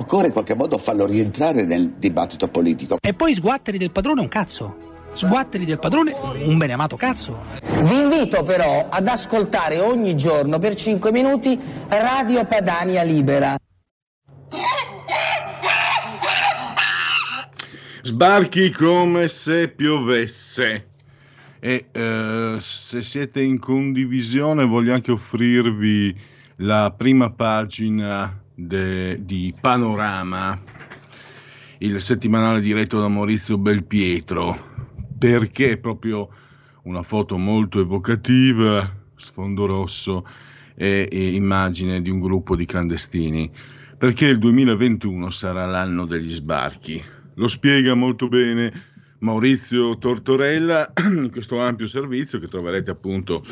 Occorre in qualche modo farlo rientrare nel dibattito politico. E poi sguatteri del padrone un cazzo. Sguatteri del padrone un beneamato cazzo. Vi invito però ad ascoltare ogni giorno per 5 minuti Radio Padania Libera. Sbarchi come se piovesse. E eh, se siete in condivisione voglio anche offrirvi la prima pagina de, di Panorama, il settimanale diretto da Maurizio Belpietro, perché proprio una foto molto evocativa, sfondo rosso e, e immagine di un gruppo di clandestini, perché il 2021 sarà l'anno degli sbarchi. Lo spiega molto bene Maurizio Tortorella in questo ampio servizio che troverete appunto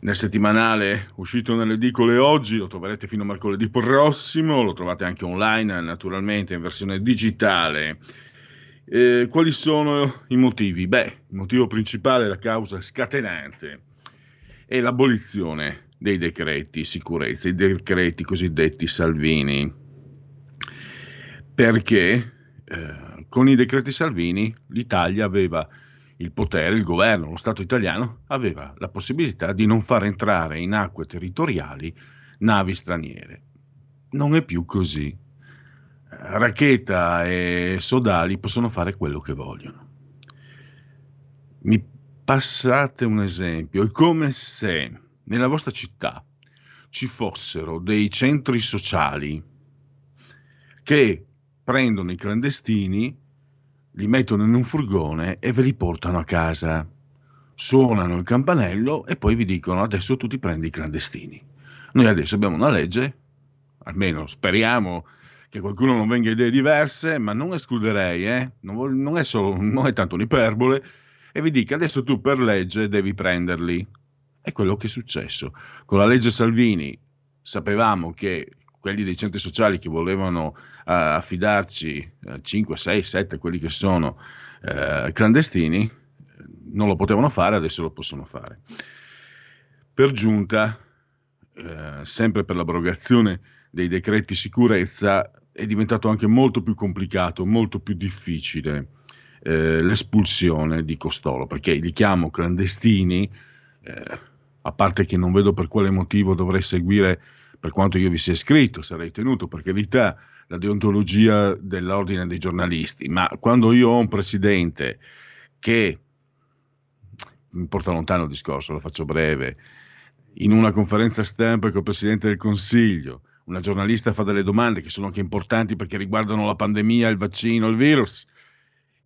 nel settimanale uscito nelle edicole oggi, lo troverete fino a mercoledì prossimo, lo trovate anche online naturalmente in versione digitale. Eh, quali sono i motivi? Beh, il motivo principale, la causa scatenante, è l'abolizione dei decreti sicurezza, i decreti cosiddetti Salvini. Perché eh, con i decreti Salvini l'Italia aveva il potere, il governo, lo Stato italiano aveva la possibilità di non far entrare in acque territoriali navi straniere. Non è più così. Racheta e sodali possono fare quello che vogliono. Mi passate un esempio, è come se nella vostra città ci fossero dei centri sociali che prendono i clandestini li mettono in un furgone e ve li portano a casa. Suonano il campanello e poi vi dicono adesso tu ti prendi i clandestini. Noi adesso abbiamo una legge, almeno speriamo che qualcuno non venga idee diverse, ma non escluderei, eh? non, non, è solo, non è tanto un'iperbole, e vi dica adesso tu per legge devi prenderli. È quello che è successo. Con la legge Salvini sapevamo che quelli dei centri sociali che volevano uh, affidarci uh, 5, 6, 7, quelli che sono uh, clandestini, non lo potevano fare, adesso lo possono fare. Per giunta, eh, sempre per l'abrogazione dei decreti sicurezza, è diventato anche molto più complicato, molto più difficile eh, l'espulsione di costoro, perché li chiamo clandestini, eh, a parte che non vedo per quale motivo dovrei seguire per quanto io vi sia iscritto, sarei tenuto per carità la deontologia dell'ordine dei giornalisti, ma quando io ho un presidente che, mi porta lontano il discorso, lo faccio breve, in una conferenza stampa con il Presidente del Consiglio, una giornalista fa delle domande che sono anche importanti perché riguardano la pandemia, il vaccino, il virus,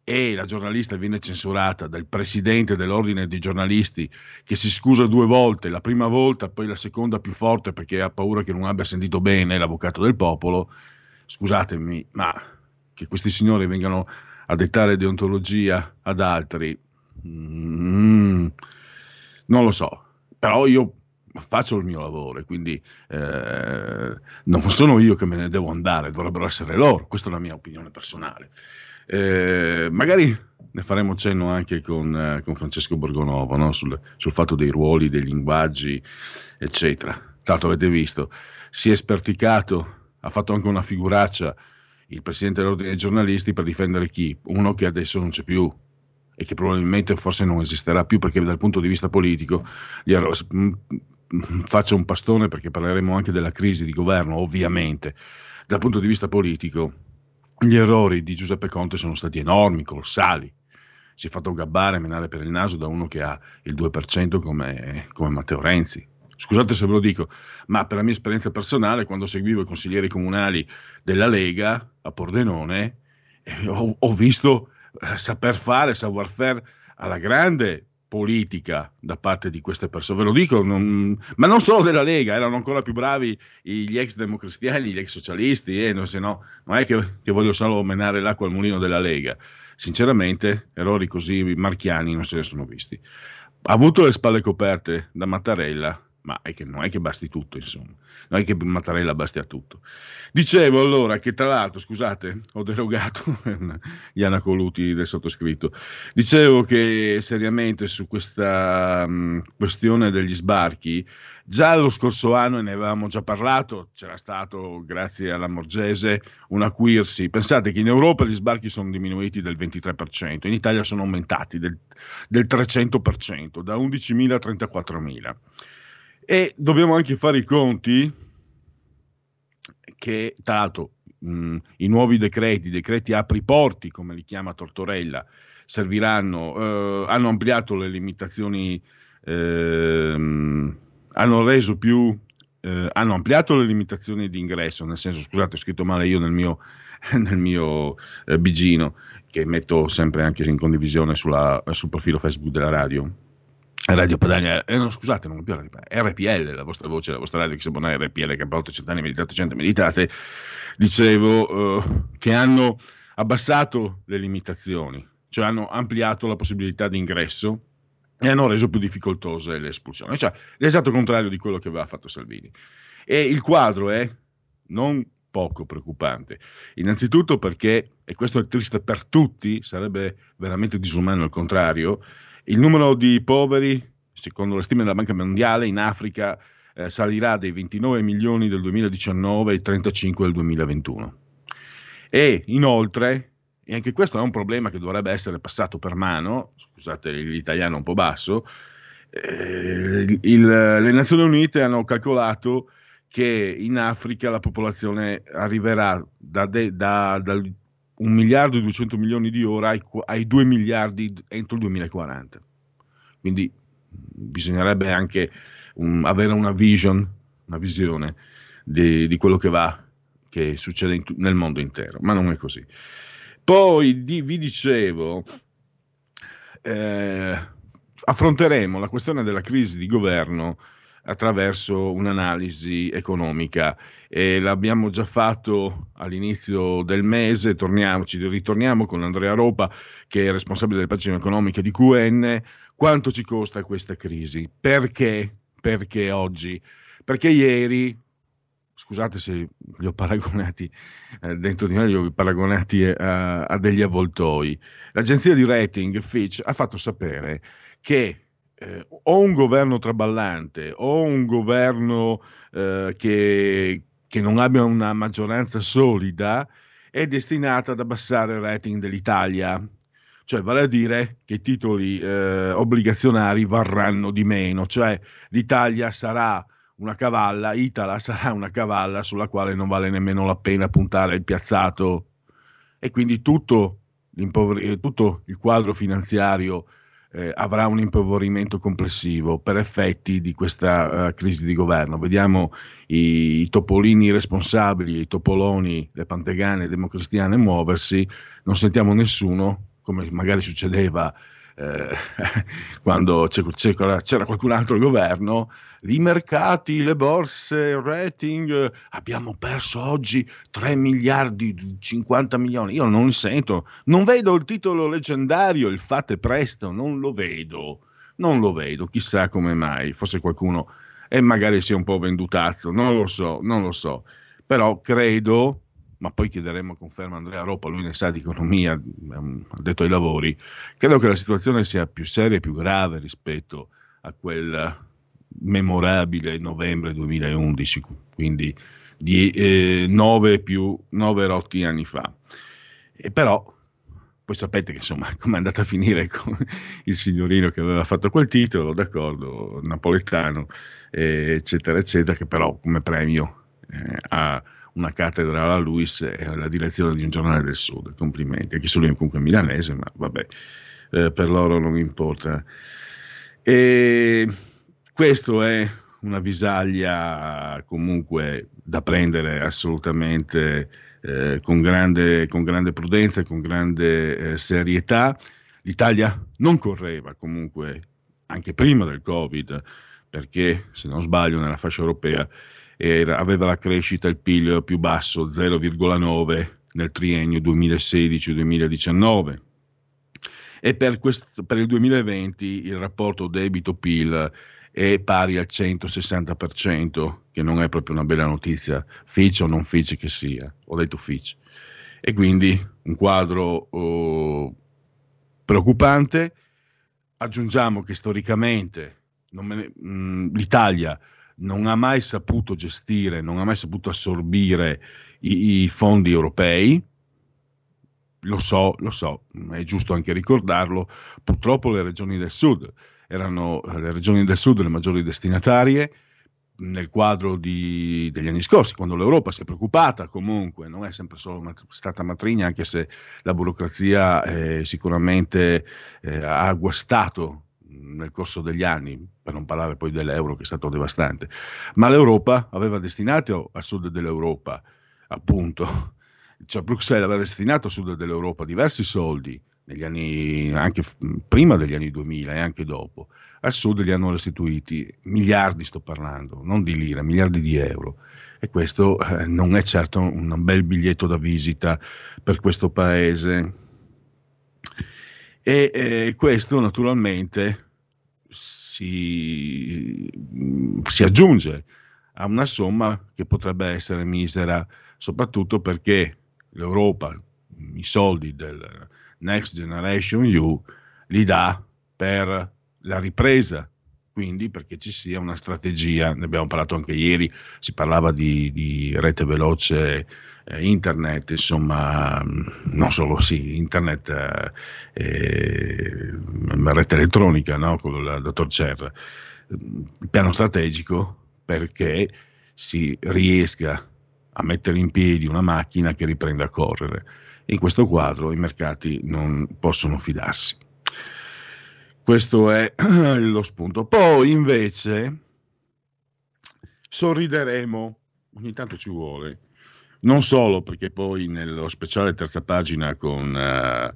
e la giornalista viene censurata dal presidente dell'ordine dei giornalisti che si scusa due volte, la prima volta, poi la seconda più forte perché ha paura che non abbia sentito bene l'avvocato del popolo, scusatemi, ma che questi signori vengano a dettare deontologia ad altri, mm, non lo so, però io faccio il mio lavoro quindi eh, non sono io che me ne devo andare, dovrebbero essere loro, questa è la mia opinione personale. Eh, magari ne faremo cenno anche con, eh, con Francesco Borgonovo no? sul, sul, fatto dei ruoli, dei linguaggi, eccetera. Tanto avete visto, si è sperticato, ha fatto anche una figuraccia il presidente dell'ordine dei giornalisti per difendere chi? Uno che adesso non c'è più e che probabilmente forse non esisterà più perché dal punto di vista politico gli, faccia un pastone perché parleremo anche della crisi di governo, ovviamente. Dal punto di vista politico, gli errori di Giuseppe Conte sono stati enormi, colossali. Si è fatto gabbare, menare per il naso da uno che ha il 2% come, come Matteo Renzi. Scusate se ve lo dico, ma per la mia esperienza personale, quando seguivo i consiglieri comunali della Lega a Pordenone, eh, ho, ho, visto eh, saper fare, savoir faire alla grande politica da parte di queste persone. Ve lo dico, non, ma non solo della Lega, erano ancora più bravi gli ex democristiani, gli ex socialisti, eh, non, no, non è che, che, voglio solo menare l'acqua al mulino della Lega. Sinceramente, errori così marchiani non se ne sono visti. Ha avuto le spalle coperte da Mattarella, ma è che non è che basti tutto, insomma, non è che Mattarella basti a tutto. Dicevo allora che tra l'altro, scusate, ho derogato gli anacoluti del sottoscritto, dicevo che seriamente su questa mh, questione degli sbarchi, già lo scorso anno ne avevamo già parlato, c'era stato, grazie alla Morgese, un acuirsi. Pensate che in Europa gli sbarchi sono diminuiti del 23%, in Italia sono aumentati del, del 300%, da 11.000 a 34.000. E dobbiamo anche fare i conti che, tra l'altro, mh, i nuovi decreti, i decreti apri porti, come li chiama Tortorella, serviranno, eh, hanno ampliato le limitazioni, eh, hanno reso più, eh, hanno ampliato le limitazioni di ingresso, nel senso, scusate, ho scritto male io nel mio, nel mio eh, bigino, che metto sempre anche in condivisione sulla, sul profilo Facebook della radio Radio Padania, eh, no, scusate, non più RPL, la vostra voce, la vostra radio che si abbona RPL, che ha portato cent'anni meditate, cento meditate, dicevo eh, che hanno abbassato le limitazioni, cioè hanno ampliato la possibilità di ingresso e hanno reso più difficoltose le espulsioni, cioè l'esatto contrario di quello che aveva fatto Salvini. E il quadro è non poco preoccupante, innanzitutto perché, e questo è triste per tutti, sarebbe veramente disumano il contrario, il numero di poveri, secondo le stime della Banca Mondiale, in Africa eh, salirà dai 29 milioni del 2019 ai 35 del 2021. E inoltre, e anche questo è un problema che dovrebbe essere passato per mano, scusate l'italiano un po' basso, eh, il, le Nazioni Unite hanno calcolato che in Africa la popolazione arriverà da, de, da, dal 1 miliardo e 200 milioni di ora ai, ai 2 miliardi entro il 2040. Quindi bisognerebbe anche um, avere una vision, una visione di, di quello che va, che succede in, nel mondo intero, ma non è così. Poi di, vi dicevo, eh, affronteremo la questione della crisi di governo attraverso un'analisi economica e l'abbiamo già fatto all'inizio del mese, torniamo, ci ritorniamo con Andrea Ropa che è responsabile delle pagine economiche di QN, quanto ci costa questa crisi? Perché? Perché oggi? Perché ieri, scusate se li ho paragonati eh, dentro di me, li ho paragonati a, a degli avvoltoi, l'agenzia di rating Fitch ha fatto sapere che eh, o un governo traballante o un governo eh, che, che, non abbia una maggioranza solida è destinata ad abbassare il rating dell'Italia. Cioè, vale a dire che i titoli eh, obbligazionari varranno di meno, cioè l'Italia sarà una cavalla, Itala sarà una cavalla sulla quale non vale nemmeno la pena puntare il piazzato e quindi tutto, tutto il quadro finanziario eh, avrà un impoverimento complessivo per effetti di questa uh, crisi di governo. Vediamo i, i, topolini responsabili, i topoloni, le pantegane democristiane muoversi, non nessuno, come magari succedeva eh, quando c'era, qualcun altro al governo, i mercati, le borse, il rating, abbiamo perso oggi 3 miliardi, 50 milioni, io non sento, non vedo il titolo leggendario, il fate presto, non lo vedo, non lo vedo, chissà come mai, forse qualcuno, e magari sia un po' vendutazzo, non lo so, non lo so, però credo ma poi chiederemo conferma a Andrea Roppa, lui ne sa di economia, ha detto ai lavori, credo che la situazione sia più seria e più grave rispetto a quel memorabile novembre 2011, quindi di eh, nove più nove rotti anni fa. E però poi sapete che insomma come è andata a finire con il signorino che aveva fatto quel titolo, d'accordo, napoletano, eh, eccetera, eccetera, che però come premio eh, ha una cattedra alla Luis e alla direzione di un giornale del Sud. Complimenti, anche se lui è comunque milanese, ma vabbè, eh, per loro non importa. E questo è una visaglia comunque da prendere assolutamente eh, con, grande, con, grande, prudenza e con grande eh, serietà. L'Italia non correva comunque anche prima del Covid, perché se non sbaglio nella fascia europea era, aveva la crescita, il PIL più basso, 0,9 nel triennio 2016-2019 e per, questo, per il 2020 il rapporto debito-PIL è pari al 160%, che non è proprio una bella notizia, Fitch o non Fitch che sia, ho detto Fitch. E quindi un quadro oh, preoccupante. Aggiungiamo che storicamente ne, mh, l'Italia non ha mai saputo gestire, non ha mai saputo assorbire i, i fondi europei, lo so, lo so, è giusto anche ricordarlo, purtroppo le regioni del sud erano le regioni del sud le maggiori destinatarie nel quadro di, degli anni scorsi, quando l'Europa si è preoccupata comunque, non è sempre solo mat- stata matrigna, anche se la burocrazia eh, sicuramente eh, ha guastato nel corso degli anni, per non parlare poi dell'euro che è stato devastante, ma l'Europa aveva destinato al sud dell'Europa, appunto, cioè Bruxelles aveva destinato al sud dell'Europa diversi soldi, negli anni, anche prima degli anni 2000 e anche dopo, al sud li hanno restituiti miliardi, sto parlando, non di lire, miliardi di euro. E questo eh, non è certo un bel biglietto da visita per questo paese. E eh, questo naturalmente si, si aggiunge a una somma che potrebbe essere misera, soprattutto perché l'Europa, i soldi del, Next Generation EU li dà per la ripresa, quindi perché ci sia una strategia, ne abbiamo parlato anche ieri, si parlava di, di rete veloce eh, internet, insomma, non solo sì, internet, eh, eh, rete elettronica, no? con il dottor Cer, il piano strategico perché si riesca a mettere in piedi una macchina che riprenda a correre. In questo quadro i mercati non possono fidarsi. Questo è lo spunto. Poi invece sorrideremo, ogni tanto ci vuole, non solo perché poi nello speciale terza pagina con eh,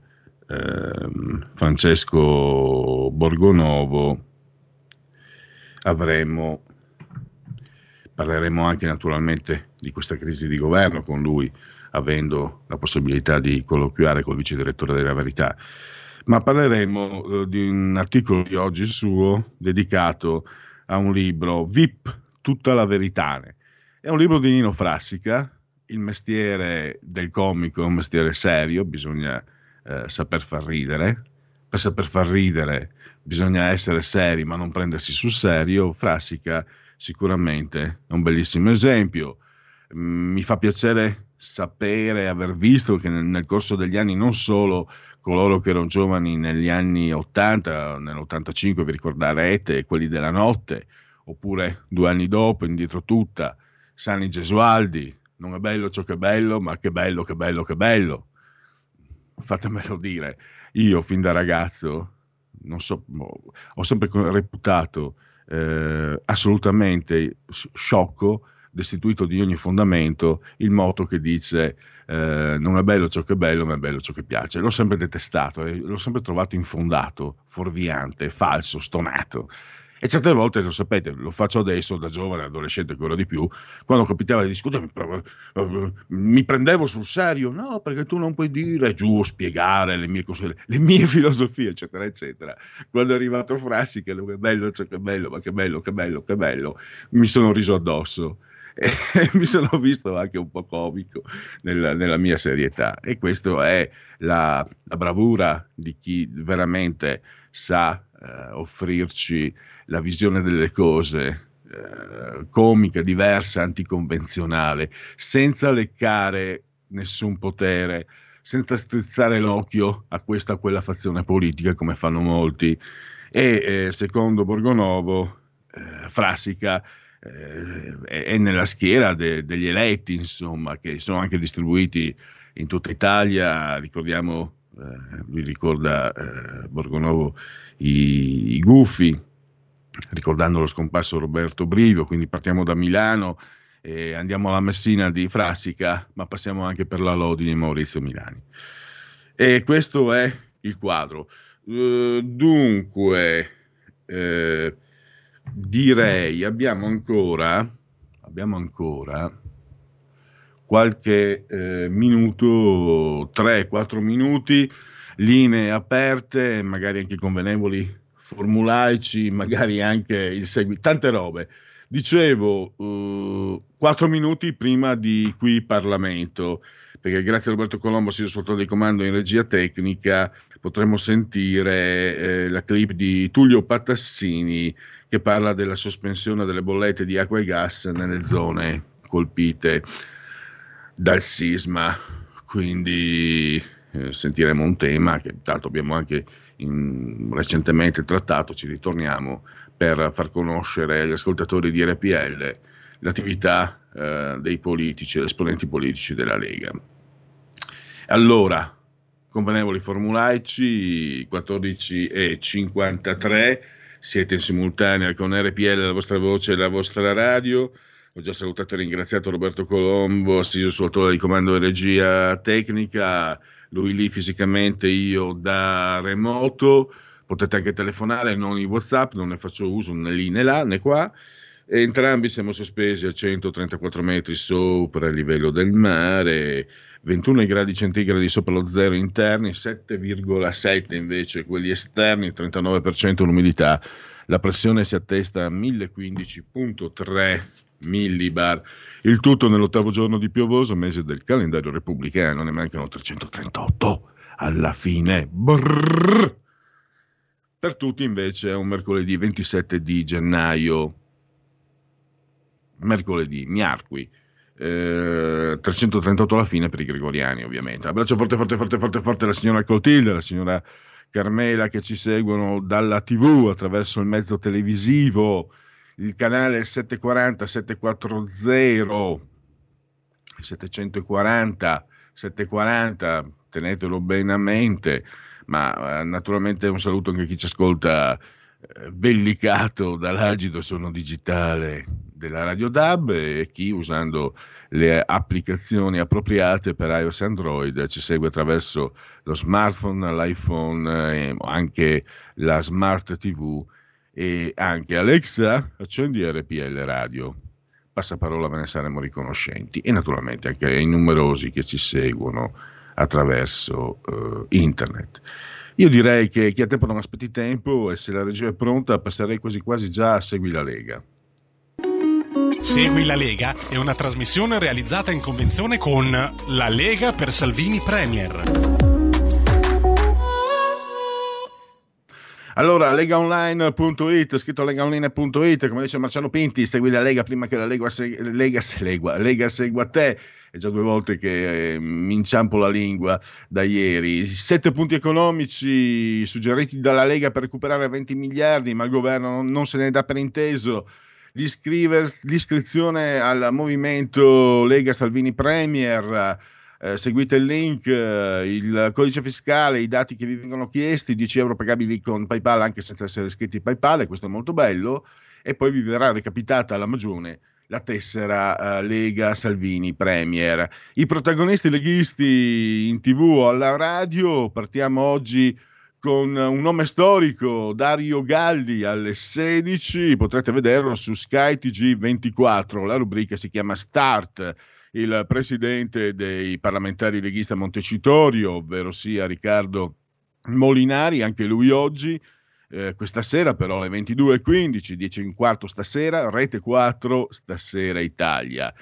eh, Francesco Borgonovo avremo, parleremo anche naturalmente di questa crisi di governo con lui, avendo la possibilità di colloquiare col vice direttore della Verità. Ma parleremo eh, di un articolo di oggi suo dedicato a un libro, VIP, tutta la verità. È un libro di Nino Frassica, il mestiere del comico è un mestiere serio, bisogna eh, saper far ridere. Per saper far ridere bisogna essere seri ma non prendersi sul serio. Frassica sicuramente è un bellissimo esempio. Mm, mi fa piacere sapere, aver visto che nel, nel, corso degli anni non solo coloro che erano giovani negli anni 80, nell'85 vi ricorderete, quelli della notte, oppure due anni dopo, indietro tutta, Sani Gesualdi, non è bello ciò che è bello, ma che bello, che bello, che bello. Fatemelo dire, io fin da ragazzo so, ho sempre reputato eh, assolutamente sciocco destituito di ogni fondamento il moto che dice eh, non è bello ciò che è bello, ma è bello ciò che piace. L'ho sempre detestato, eh, l'ho sempre trovato infondato, fuorviante, falso, stonato. E certe volte, lo sapete, lo faccio adesso da giovane, adolescente ancora di più, quando capitava di discutere, mi prendevo sul serio, no, perché tu non puoi dire giù, spiegare le mie, cose, le mie filosofie, eccetera, eccetera. Quando è arrivato Frassi, che bello, ciò che bello, ma che bello, che bello, che bello, mi sono riso addosso e mi sono visto anche un po' comico nella, nella mia serietà e questa è la, la, bravura di chi veramente sa eh, offrirci la visione delle cose eh, comica, diversa, anticonvenzionale, senza leccare nessun potere, senza strizzare l'occhio a questa o quella fazione politica come fanno molti. E eh, secondo Borgonovo, eh, Frassica eh, è nella schiera de, degli eletti, insomma, che sono anche distribuiti in tutta Italia. Ricordiamo, eh, lui ricorda eh, Borgonovo i, i gufi, ricordando lo scomparso Roberto Brivio, quindi partiamo da Milano e andiamo alla Messina di Frassica, ma passiamo anche per la Lodi di Maurizio Milani. E questo è il quadro. Uh, dunque, eh, direi abbiamo ancora, abbiamo ancora qualche eh, minuto, 3-4 minuti, linee aperte, magari anche convenevoli formulaici, magari anche il seguito, tante robe. Dicevo, uh, quattro minuti prima di qui Parlamento, perché grazie a Roberto Colombo, sia sotto di comando in regia tecnica, potremmo sentire eh, la clip di Tullio Patassini che parla della sospensione delle bollette di acqua e gas nelle zone colpite dal sisma. Quindi eh, sentiremo un tema che tanto abbiamo anche in, recentemente trattato, ci ritorniamo per far conoscere agli ascoltatori di RPL l'attività eh, dei politici, degli esponenti politici della Lega. Allora, convenevoli formulaici 14 e 53, siete in simultanea con RPL, la vostra voce e la vostra radio. Ho già salutato e ringraziato Roberto Colombo, assiso sul autore di comando e regia tecnica, lui lì fisicamente, io da remoto. Potete anche telefonare, non in WhatsApp, non ne faccio uso né lì né là né qua. Entrambi siamo sospesi a 134 metri sopra il livello del mare, 21 gradi centigradi sopra lo zero interni, 7,7 invece quelli esterni, 39% l'umidità. La pressione si attesta a 1015,3 millibar. Il tutto nell'ottavo giorno di piovoso, mese del calendario repubblicano, ne mancano 338 alla fine. Brrr. Per tutti invece è un mercoledì 27 di gennaio, mercoledì, miarqui. Eh, 338 alla fine per i gregoriani ovviamente abbraccio forte forte forte forte forte alla signora Clotilde la signora Carmela che ci seguono dalla tv attraverso il mezzo televisivo il canale 740 740 740 740 tenetelo bene a mente ma eh, naturalmente un saluto anche a chi ci ascolta eh, vellicato dall'agito suono digitale della Radio DAB e chi usando le applicazioni appropriate per iOS e Android ci segue attraverso lo smartphone, l'iPhone eh, anche la smart TV e anche Alexa accendi RPL Radio. Passaparola ve ne saremo riconoscenti e naturalmente anche ai numerosi che ci seguono attraverso uh, internet. Io direi che chi ha tempo non aspetti tempo e se la regia è pronta passerei quasi quasi già a Segui la Lega. Segui la Lega è una trasmissione realizzata in convenzione con La Lega per Salvini Premier. Allora, legaonline.it, scritto legaonline.it, come dice Marciano Pinti, segui la Lega prima che la Lega, seg- Lega, segua, Lega segua te. È già due volte che eh, mi inciampo la lingua da ieri. Sette punti economici suggeriti dalla Lega per recuperare 20 miliardi, ma il governo non se ne dà per inteso. L'iscrizione al movimento Lega Salvini Premier eh, seguite il link, eh, il codice fiscale, i dati che vi vengono chiesti, 10 euro pagabili con PayPal anche senza essere iscritti a PayPal, questo è molto bello, e poi vi verrà recapitata alla magione la tessera uh, Lega Salvini Premier. I protagonisti leghisti in tv o alla radio, partiamo oggi con un nome storico, Dario Galli alle 16, potrete vederlo su Sky TG24, la rubrica si chiama Start il presidente dei parlamentari leghisti a Montecitorio, ovvero sia Riccardo Molinari, anche lui oggi, eh, questa sera però alle 22.15, 10 in quarto stasera, Rete 4 stasera Italia.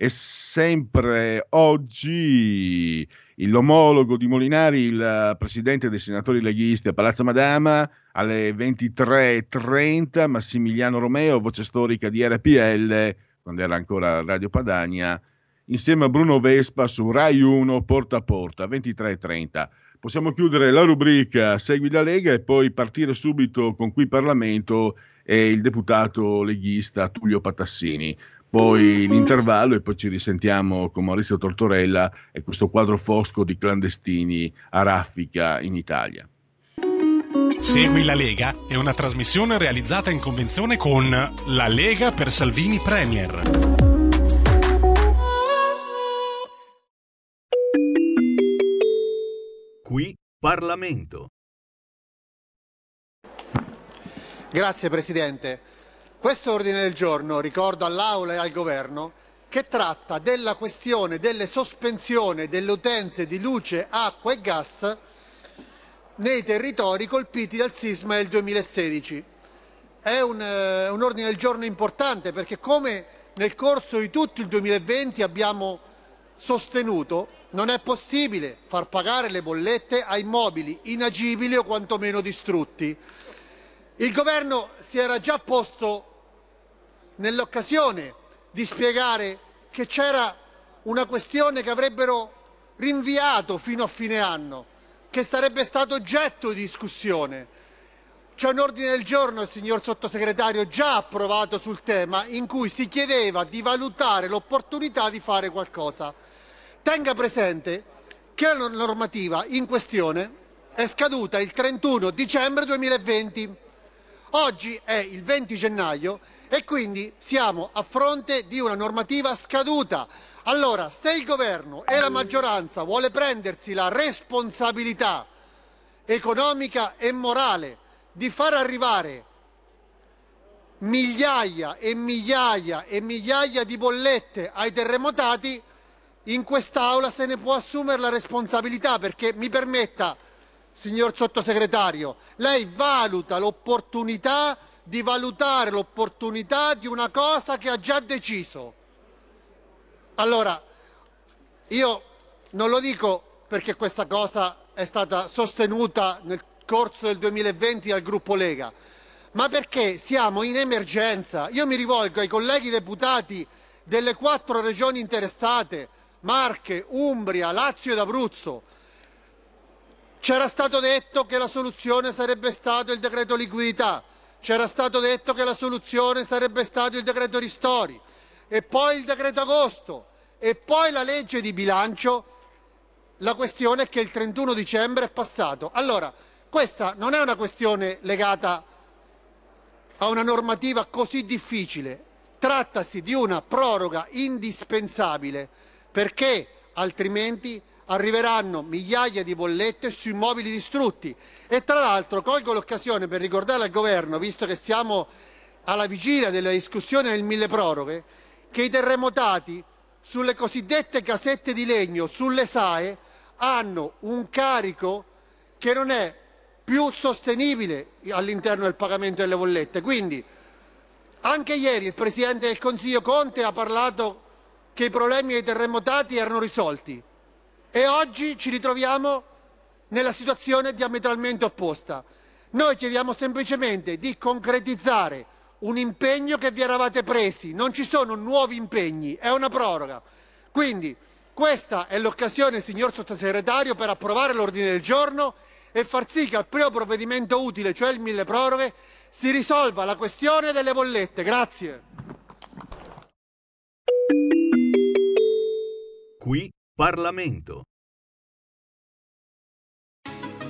E sempre oggi l'omologo di Molinari, il presidente dei senatori leghisti a Palazzo Madama, alle 23.30, Massimiliano Romeo, voce storica di RPL, quando era ancora Radio Padania, insieme a Bruno Vespa su Rai 1 Porta a Porta 23.30. Possiamo chiudere la rubrica Segui la Lega e poi partire subito con qui Parlamento e il deputato leghista Tullio Patassini. Poi l'intervallo e poi ci risentiamo con Maurizio Tortorella e questo quadro fosco di clandestini a raffica in Italia. Segui la Lega è una trasmissione realizzata in convenzione con La Lega per Salvini Premier. Qui Parlamento. Grazie Presidente. Questo ordine del giorno, ricordo all'Aula e al Governo, che tratta della questione delle sospensione delle utenze di luce, acqua e gas nei territori colpiti dal sisma del 2016. È un, eh, un ordine del giorno importante perché come nel corso di tutto il 2020 abbiamo sostenuto non è possibile far pagare le bollette a immobili inagibili o quantomeno distrutti. Il Governo si era già posto nell'occasione di spiegare che c'era una questione che avrebbero rinviato fino a fine anno, che sarebbe stato oggetto di discussione. C'è un ordine del giorno, il signor sottosegretario, già approvato sul tema, in cui si chiedeva di valutare l'opportunità di fare qualcosa. Tenga presente che la normativa in questione è scaduta il 31 dicembre 2020. Oggi è il 20 gennaio e quindi siamo a fronte di una normativa scaduta. Allora, se il governo e la maggioranza vuole prendersi la responsabilità economica e morale di far arrivare migliaia e migliaia e migliaia di bollette ai terremotati, in quest'Aula se ne può assumere la responsabilità perché mi permetta, signor sottosegretario, lei valuta l'opportunità di valutare l'opportunità di una cosa che ha già deciso. Allora, io non lo dico perché questa cosa è stata sostenuta nel corso del 2020 dal gruppo Lega, ma perché siamo in emergenza. Io mi rivolgo ai colleghi deputati delle quattro regioni interessate, Marche, Umbria, Lazio ed Abruzzo. C'era stato detto che la soluzione sarebbe stato il decreto liquidità, c'era stato detto che la soluzione sarebbe stato il decreto ristori e poi il decreto agosto e poi la legge di bilancio. La questione è che il 31 dicembre è passato. Allora, questa non è una questione legata a una normativa così difficile, trattasi di una proroga indispensabile perché altrimenti arriveranno migliaia di bollette su immobili distrutti. E tra l'altro colgo l'occasione per ricordare al Governo, visto che siamo alla vigilia della discussione del mille proroghe, che i terremotati sulle cosiddette casette di legno, sulle SAE, hanno un carico che non è più sostenibile all'interno del pagamento delle bollette. Quindi anche ieri il Presidente del Consiglio Conte ha parlato che i problemi dei terremotati erano risolti e oggi ci ritroviamo nella situazione diametralmente opposta. Noi chiediamo semplicemente di concretizzare un impegno che vi eravate presi, non ci sono nuovi impegni, è una proroga. Quindi questa è l'occasione, signor sottosegretario, per approvare l'ordine del giorno e far sì che al primo provvedimento utile, cioè il mille proroghe, si risolva la questione delle bollette. Grazie. Qui Parlamento.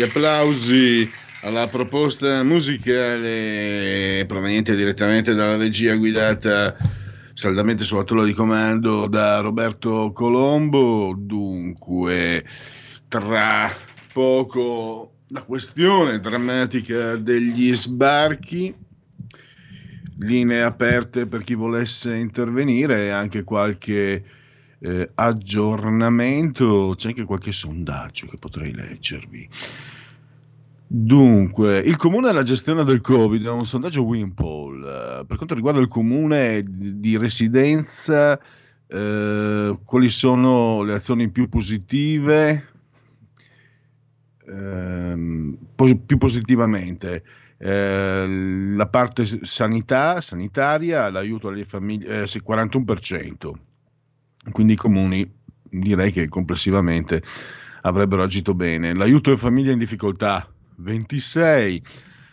Gli applausi alla proposta musicale proveniente direttamente dalla regia guidata saldamente sulla tolla di comando da Roberto Colombo. Dunque, tra poco la questione drammatica degli sbarchi, linee aperte per chi volesse intervenire e anche qualche eh, aggiornamento, c'è anche qualche sondaggio che potrei leggervi. Dunque, il comune e la gestione del Covid, un sondaggio Wimpole. Eh, per quanto riguarda il comune di, residenza, eh, quali sono le azioni più positive? Eh, pos- più positivamente, eh, la parte sanità, sanitaria, l'aiuto alle famiglie, eh, 41%. Quindi i comuni direi che complessivamente avrebbero agito bene. L'aiuto alle famiglie in difficoltà 26,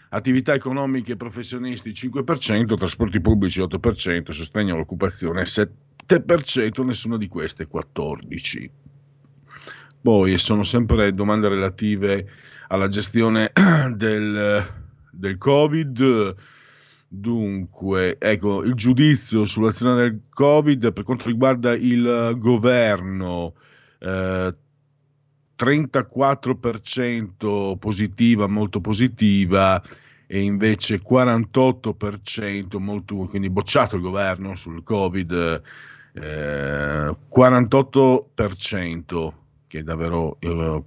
attività economiche e professionisti 5%, trasporti pubblici 8%, sostegno all'occupazione 7%, nessuna di queste 14. Poi sono sempre domande relative alla gestione del, del Covid. Dunque, ecco, il giudizio sull'azione del Covid per quanto riguarda il governo, eh, 34% positiva, molto positiva, e invece 48% molto, quindi bocciato il governo sul Covid, eh, 48% che è davvero eh,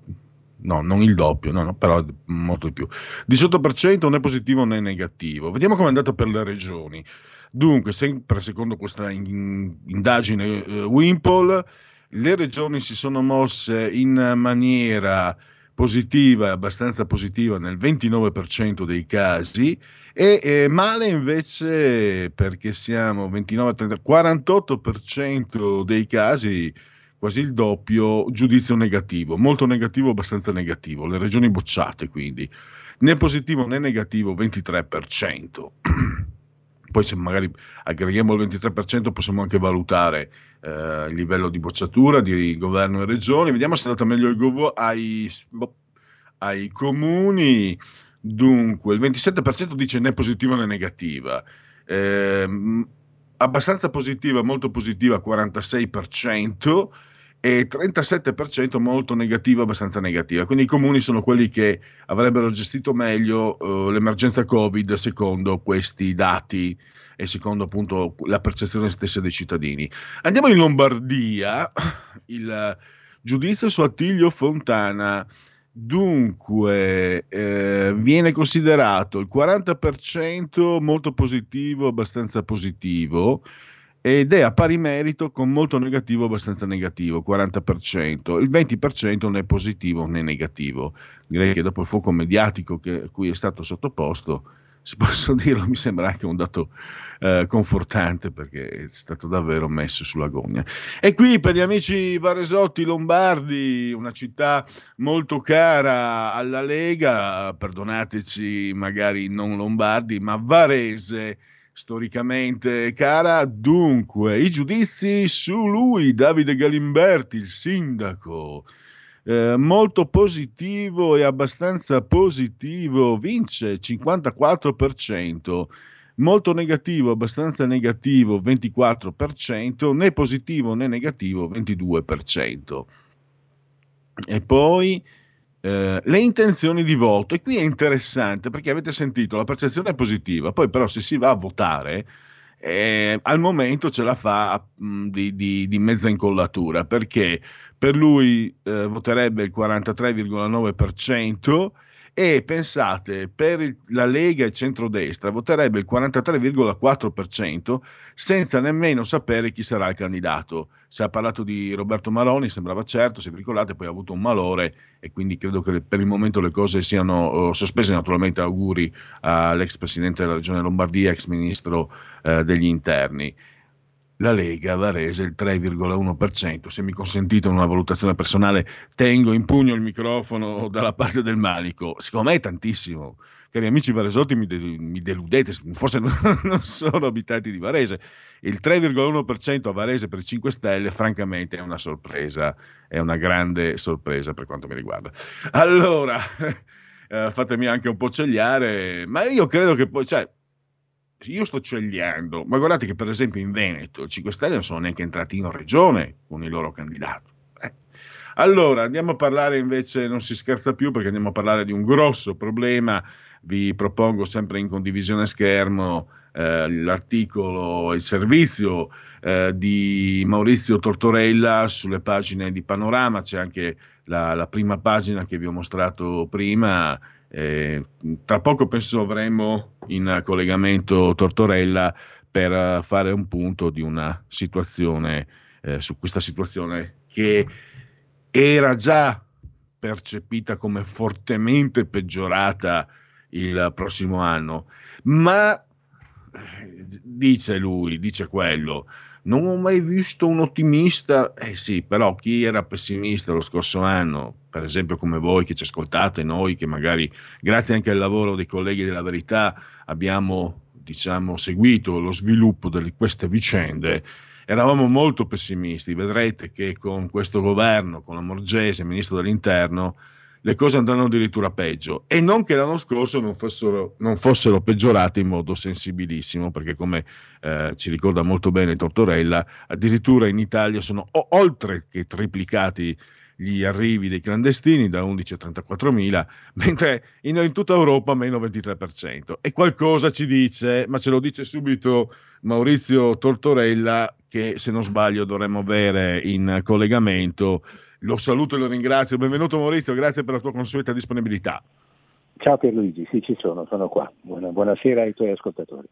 no, non il doppio, no, no, però molto di più. 18% non è positivo né negativo. Vediamo come è andato per le regioni. Dunque, sempre secondo questa in, indagine eh, Wimpole, le regioni si sono mosse in maniera positiva, abbastanza positiva nel 29% dei casi e eh, male invece perché siamo 29, 30, 48% dei casi quasi il doppio, giudizio negativo, molto negativo, abbastanza negativo, le regioni bocciate quindi, né positivo né negativo 23%. Poi se magari aggreghiamo il 23% possiamo anche valutare eh, il livello di bocciatura di governo e regioni. Vediamo se è andata meglio governo ai, ai comuni. Dunque, il 27% dice né positiva né negativa. Eh, abbastanza positiva, molto positiva, 46% e 37% molto negativa, abbastanza negativa. Quindi i comuni sono quelli che avrebbero gestito meglio uh, l'emergenza Covid secondo questi dati e secondo appunto la percezione stessa dei cittadini. Andiamo in Lombardia, il giudizio su Attilio Fontana. Dunque, eh, viene considerato il 40% molto positivo, abbastanza positivo, ed è a pari merito con molto negativo abbastanza negativo, 40%, il 20% non è positivo né negativo. Direi che dopo il fuoco mediatico che, a cui è stato sottoposto, se posso dirlo, mi sembra anche un dato eh, confortante perché è stato davvero messo sulla gogna. E qui per gli amici varesotti lombardi, una città molto cara alla Lega, perdonateci magari non lombardi, ma varese storicamente cara. Dunque, i giudizi su lui, Davide Galimberti, il sindaco. Eh, molto positivo e abbastanza positivo, vince 54%, molto negativo, abbastanza negativo 24%, né positivo né negativo 22%. E poi eh, le intenzioni di voto. E qui è interessante perché avete sentito la percezione è positiva, poi però se si va a votare, eh, al momento ce la fa mh, mm, di, di, di, mezza incollatura perché per lui eh, voterebbe il 43,9% e pensate, per la Lega e centrodestra voterebbe il 43,4% senza nemmeno sapere chi sarà il candidato. Si è parlato di Roberto Maroni, sembrava certo, se vi ricordate, poi ha avuto un malore e quindi credo che per il momento le cose siano uh, sospese. Naturalmente auguri all'ex presidente della regione Lombardia, ex ministro uh, degli interni. La Lega Varese il 3,1%. Se mi consentite una valutazione personale, tengo in pugno il microfono dalla parte del manico. Secondo me è tantissimo. Cari amici varesotti, mi, de- mi deludete, forse non, sono abitanti di Varese. Il 3,1% a Varese per i 5 Stelle, francamente, è una sorpresa, è una grande sorpresa per quanto mi riguarda. Allora, eh, fatemi anche un po' cegliare, ma io credo che poi, cioè, io sto cegliando, ma guardate che per esempio in Veneto i 5 Stelle non sono neanche entrati in regione con il loro candidato. Eh. Allora, andiamo a parlare invece, non si scherza più perché andiamo a parlare di un grosso problema. Vi propongo sempre in condivisione schermo eh, l'articolo, il servizio eh, di Maurizio Tortorella sulle pagine di Panorama, c'è anche la, la prima pagina che vi ho mostrato prima eh, tra poco penso avremo in collegamento Tortorella per fare un punto di una situazione, eh, su questa situazione che era già percepita come fortemente peggiorata il prossimo anno, ma eh, dice lui, dice quello, non ho mai visto un ottimista, eh sì, però chi era pessimista lo scorso anno, per esempio come voi che ci ascoltate, noi che magari grazie anche al lavoro dei colleghi della verità abbiamo diciamo, seguito lo sviluppo di queste vicende, eravamo molto pessimisti. Vedrete che con questo governo, con la Morgese, ministro dell'interno, le cose andranno addirittura peggio e non che l'anno scorso non fossero, non fossero peggiorate in modo sensibilissimo perché come eh, ci ricorda molto bene Tortorella addirittura in Italia sono oltre che triplicati gli arrivi dei clandestini da 11 a 34 mila, mentre in, in, tutta Europa meno 23%. E qualcosa ci dice, ma ce lo dice subito Maurizio Tortorella, che se non sbaglio dovremmo avere in collegamento lo saluto e lo ringrazio. Benvenuto Maurizio, grazie per la tua consueta disponibilità. Ciao Pierluigi, sì ci sono, sono qua. Buona, buonasera ai tuoi ascoltatori.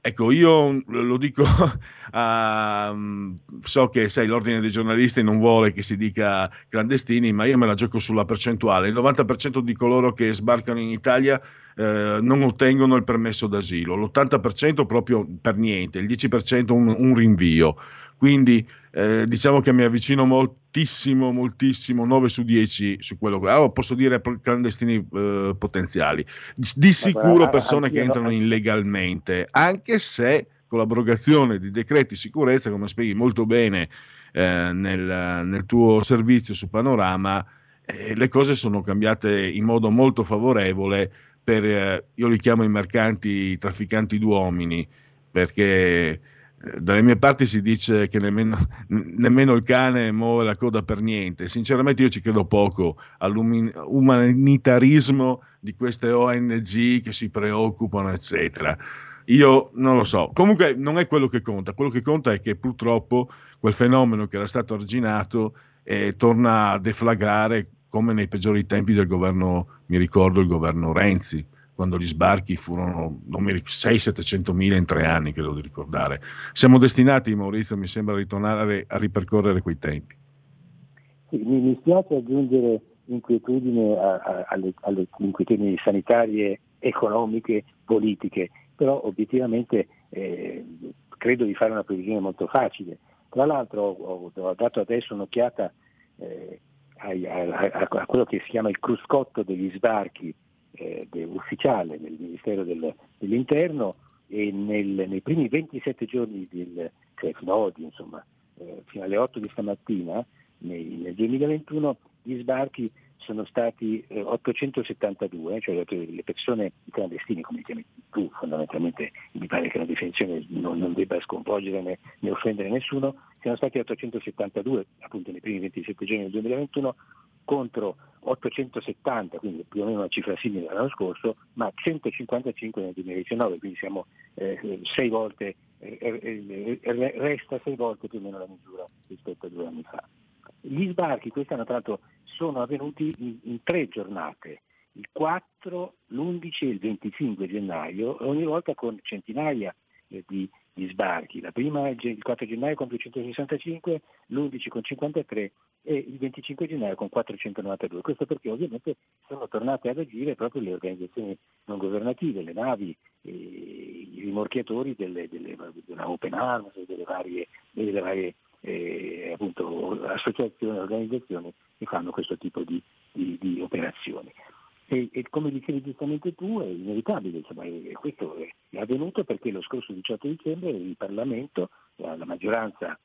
Ecco, io lo dico a, so che sai, l'ordine dei giornalisti non vuole che si dica clandestini, ma io me la gioco sulla percentuale. Il 90% di coloro che sbarcano in Italia eh, non ottengono il permesso d'asilo, l'80% proprio per niente, il 10% un, un rinvio. Quindi eh, diciamo che mi avvicino moltissimo, moltissimo, 9 su 10 su quello che allora, posso dire clandestini eh, potenziali. Di, di sicuro persone che entrano illegalmente, anche se con l'abrogazione di decreti sicurezza, come spieghi molto bene eh, nel, nel, tuo servizio su Panorama, eh, le cose sono cambiate in modo molto favorevole per, eh, io li chiamo i mercanti, i trafficanti d'uomini, perché dalle mie parti si dice che nemmeno, nemmeno, il cane muove la coda per niente. Sinceramente io ci credo poco all'umanitarismo di queste ONG che si preoccupano, eccetera. Io non lo so. Comunque non è quello che conta. Quello che conta è che purtroppo quel fenomeno che era stato arginato eh, torna a deflagrare come nei peggiori tempi del governo, mi ricordo, il governo Renzi quando gli sbarchi furono 600-700 mila in tre anni, credo di ricordare. Siamo destinati, Maurizio, mi sembra, a ritornare a ripercorrere quei tempi. Sì, mi, mi spiace aggiungere inquietudine a, a, alle, alle inquietudini sanitarie, economiche, politiche, però obiettivamente eh, credo di fare una previsione molto facile. Tra l'altro ho, ho dato adesso un'occhiata eh, a, a, quello che si chiama il cruscotto degli sbarchi eh, ufficiale del Ministero del, dell'Interno e nel, nei primi 27 giorni, del, cioè fino ad oggi, insomma, eh, fino alle 8 di stamattina, nei, nel 2021, gli sbarchi sono stati eh, 872, cioè le persone, i clandestini, come chiami tu, fondamentalmente mi pare che la definizione non, non debba sconvolgere né, né, offendere nessuno, siano stati 872 appunto nei primi 27 giorni del 2021 contro 870, quindi più o meno una cifra simile all'anno scorso, ma 155 nel 2019, quindi siamo eh, sei volte, eh, eh, eh, resta sei volte più o meno la misura rispetto a due anni fa. Gli sbarchi quest'anno tra l'altro sono avvenuti in, in tre giornate, il 4, l'11 e il 25 gennaio, ogni volta con centinaia eh, di, di, sbarchi. La prima il 4 gennaio con 265, l'11 con 53 e il 25 gennaio con 492. Questo perché ovviamente sono tornate ad agire proprio le organizzazioni non governative, le navi eh, i rimorchiatori delle, delle, della Open Arms, delle varie, delle varie eh, appunto, associazioni, organizzazioni che fanno questo tipo di, di, di operazioni. E, e, come dicevi giustamente tu è inevitabile, insomma, e questo è, è, avvenuto perché lo scorso 18 dicembre il Parlamento, la, la maggioranza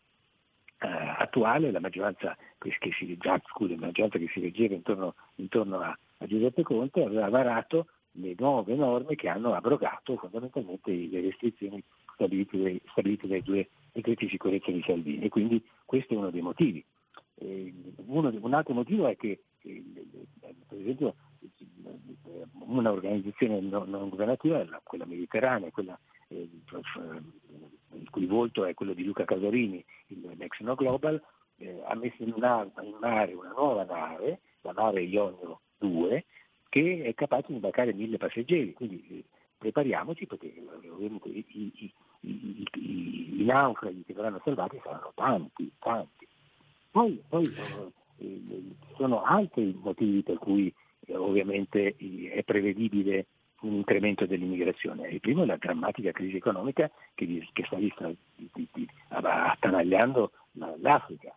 eh, attuale, la maggioranza che, che, si, già, scusa, la maggioranza che si reggeva intorno, intorno a, a, Giuseppe Conte aveva varato le nuove norme che hanno abrogato fondamentalmente le restrizioni stabilite stabilite dai due decreti di sicurezza di Salvini. Quindi questo è uno dei motivi. Uno, un altro motivo è che, per esempio, un'organizzazione non, governativa, quella mediterranea, quella eh, il cui volto è quello di Luca Casarini, il Nexino Global, eh, ha messo in, una, in, mare una nuova nave, la nave Ionio 2, che è capace di imbarcare mille passeggeri. Quindi eh, prepariamoci perché ovviamente i, i, i, i, naufraghi che verranno salvati saranno tanti, tanti. Poi, poi eh, ci sono altri motivi per cui eh, ovviamente è prevedibile un incremento dell'immigrazione. Il primo è la drammatica crisi economica che, che sta di, di, di, attanagliando l'Africa.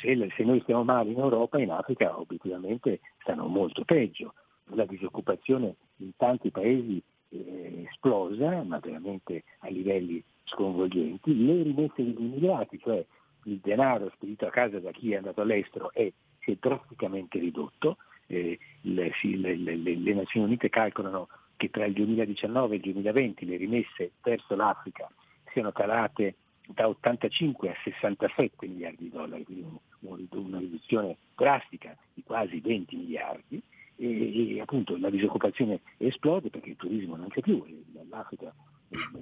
Se, se, noi stiamo male in Europa, in Africa obiettivamente stanno molto peggio. La disoccupazione in tanti paesi è esplosa, ma veramente a livelli sconvolgenti. Le rimesse degli immigrati, cioè il denaro spedito a casa da chi è andato all'estero è, si è drasticamente ridotto. Eh, le, le, le, le, Nazioni Unite calcolano che tra il 2019 e il 2020 le rimesse verso l'Africa siano calate da 85 a 67 miliardi di dollari, quindi una riduzione drastica di quasi 20 miliardi e, e appunto la disoccupazione esplode perché il turismo non c'è più, l'Africa,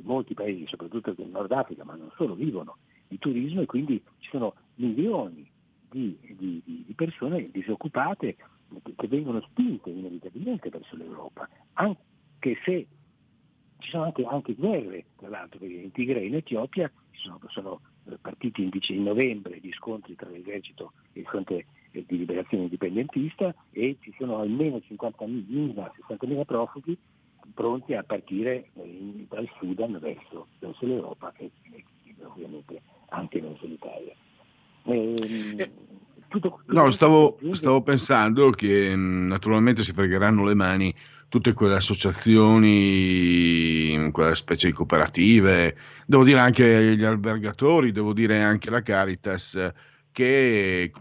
molti paesi, soprattutto del Nord Africa, ma non solo, vivono di turismo e quindi ci sono milioni di, di, di persone disoccupate che vengono spinte inevitabilmente verso l'Europa, anche se ci sono anche, anche guerre, tra l'altro, perché in Tigray e in Etiopia sono, sono partiti invece in novembre gli scontri tra l'esercito e il fronte di liberazione indipendentista e ci sono almeno 50.000, 60.000 profughi pronti a partire in, dal Sudan verso, verso l'Europa e, e, ovviamente anche verso l'Italia. E, ehm, eh, tutto, no, stavo, stavo, pensando che mm, naturalmente si fregheranno le mani tutte quelle associazioni, quelle specie di cooperative, devo dire anche gli albergatori, devo dire anche la Caritas, che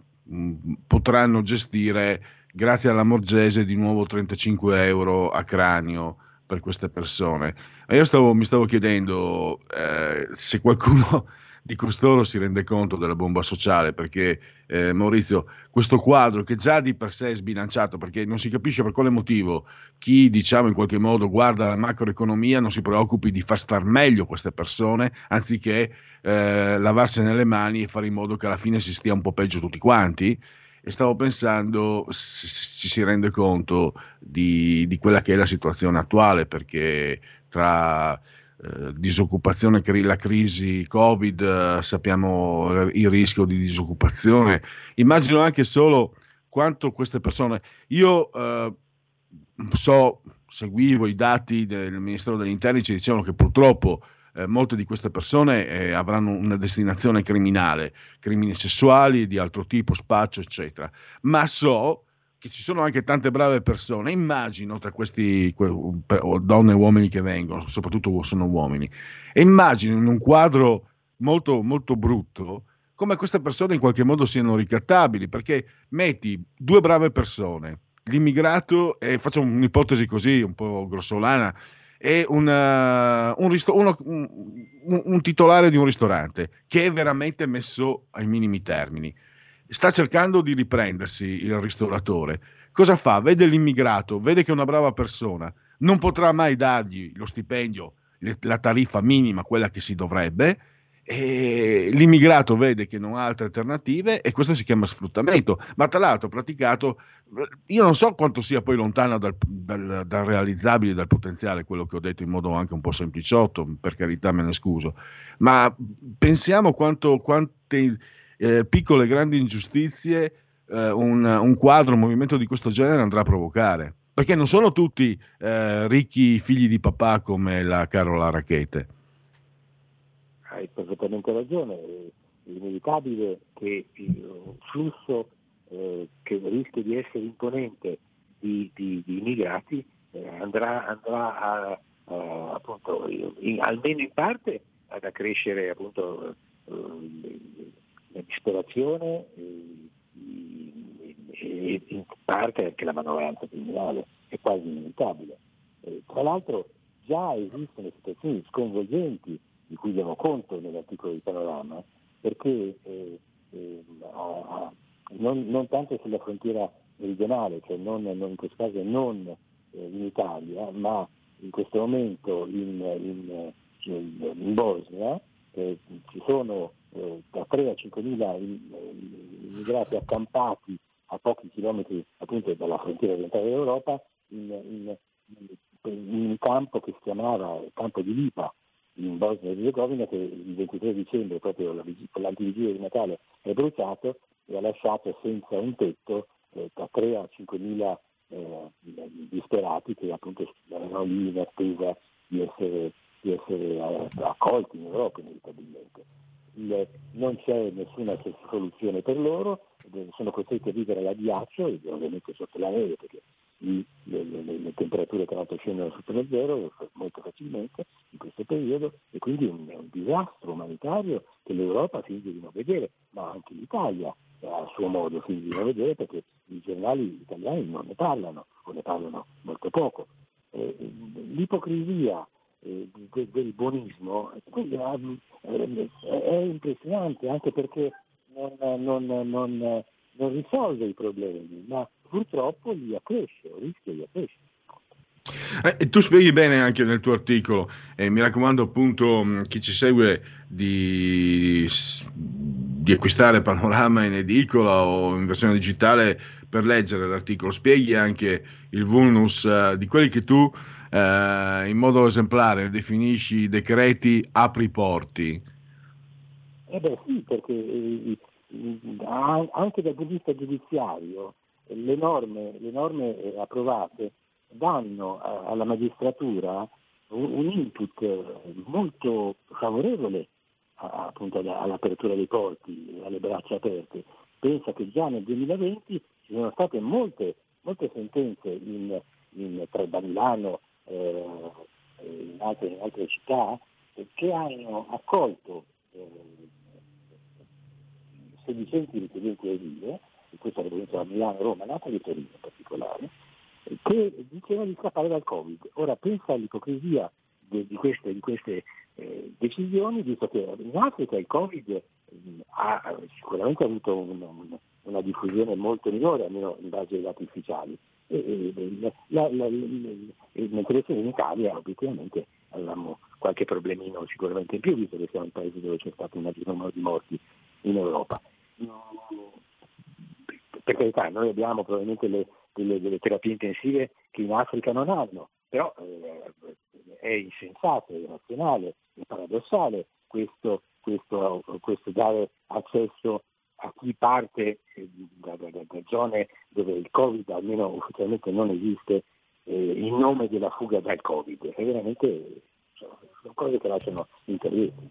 potranno gestire, grazie alla Morgese, di nuovo 35 euro a cranio per queste persone. E io stavo, mi stavo chiedendo eh, se qualcuno di costoro si rende conto della bomba sociale, perché eh, Maurizio, questo quadro che già di per sé è sbilanciato, perché non si capisce per quale motivo chi diciamo in qualche modo guarda la macroeconomia non si preoccupi di far star meglio queste persone, anziché eh, lavarsene le mani e fare in modo che alla fine si stia un po' peggio tutti quanti. E stavo pensando ci si rende conto di, di, quella che è la situazione attuale, perché tra eh, disoccupazione, la crisi Covid, eh, sappiamo il rischio di disoccupazione. Immagino anche solo quanto queste persone. Io eh, so, seguivo i dati del Ministero degli Interni, ci dicevano che purtroppo eh, molte di queste persone eh, avranno una destinazione criminale, crimini sessuali di altro tipo, spaccio, eccetera. Ma so che ci sono anche tante brave persone, immagino tra questi donne e uomini che vengono, soprattutto sono uomini, e immagino in un quadro molto, molto brutto come queste persone in qualche modo siano ricattabili, perché metti due brave persone, l'immigrato, e faccio un'ipotesi così un po' grossolana, e una, un, risto- uno, un, un titolare di un ristorante che è veramente messo ai minimi termini sta cercando di riprendersi il ristoratore. Cosa fa? Vede l'immigrato, vede che è una brava persona, non potrà mai dargli lo stipendio, la tariffa minima, quella che si dovrebbe, e l'immigrato vede che non ha altre alternative e questo si chiama sfruttamento, ma tra l'altro praticato, io non so quanto sia poi lontano dal, dal, dal realizzabile, dal potenziale, quello che ho detto in modo anche un po' sempliciotto, per carità me ne scuso, ma pensiamo quanto, quante eh, piccole e grandi ingiustizie eh, un, un, quadro, un movimento di questo genere andrà a provocare. perché non sono tutti eh, ricchi figli di papà come la Carola Rachete. Hai perfettamente ragione, è inevitabile che il flusso eh, che rischia di essere imponente di, di, di immigrati eh, andrà, andrà a, a, appunto, in, almeno in parte ad accrescere appunto, eh, la disperazione e in parte anche la manoranza criminale, è quasi inevitabile. Eh, tra l'altro già esistono situazioni sconvolgenti di cui diamo conto nell'articolo di Panorama, perché eh, eh, non, non, tanto sulla frontiera meridionale, cioè non, non in questo caso non eh, in Italia, ma in questo momento in, in, in Bosnia eh, ci sono eh, da 3 a 5 mila immigrati accampati a pochi chilometri appunto dalla frontiera orientale dell'Europa in, in, in un campo che si chiamava campo di Lipa in Bosnia e Herzegovina che il 23 dicembre, proprio l'antivigilia di Natale, è bruciato e ha lasciato senza un tetto eh, da 3 a 5 mila eh, disperati che appunto erano lì in attesa di essere, di essere eh, accolti in Europa inevitabilmente. Il, non c'è nessuna soluzione per loro, eh, sono costretti a vivere alla ghiaccio, ovviamente sotto la neve perché le, le, le, temperature tra l'altro scendono sotto lo zero molto facilmente in questo periodo e quindi è un, è un disastro umanitario che l'Europa finge di non vedere, ma anche l'Italia a suo modo finge di non vedere perché i giornali italiani non ne parlano o ne parlano molto poco. Eh, l'ipocrisia eh, del buonismo eh, è impressionante anche perché non, non, non, non risolve i problemi, ma purtroppo li accresce rischia di accrescere. Eh, tu spieghi bene anche nel tuo articolo, eh, mi raccomando appunto mm, chi ci segue di, di, acquistare Panorama in edicola o in versione digitale per leggere l'articolo, spieghi anche il vulnus uh, di quelli che tu uh, in modo esemplare definisci decreti apri porti. Eh beh sì, perché eh, anche dal punto di vista giudiziario le norme, le norme eh, approvate danno alla magistratura un, input molto favorevole appunto all'apertura dei porti, alle braccia aperte. Pensa che già nel 2020 ci sono state molte, molte sentenze in, in, e eh, in, altre, in altre città che hanno accolto eh, sedicenti richiedenti asilo in questa provincia di Milano, Roma, Napoli e Torino in particolare, che dicevano di scappare dal Covid. Ora pensa all'ipocrisia di, di queste, di queste eh, decisioni, visto che in Africa il Covid mm, ha sicuramente avuto un, un, una diffusione molto minore, almeno in base ai dati ufficiali. E, e, in Italia obiettivamente avevamo qualche problemino sicuramente in più, visto che siamo il paese dove c'è stato un maggior numero di morti in Europa. Per carità, noi abbiamo probabilmente le, delle, delle, terapie intensive che in Africa non hanno, però eh, è insensato, è irrazionale, è paradossale questo, questo, questo dare accesso a chi parte eh, da, da, da, zone dove il Covid almeno ufficialmente non esiste eh, in nome della fuga dal Covid. È veramente sono, sono cose che lasciano interventi.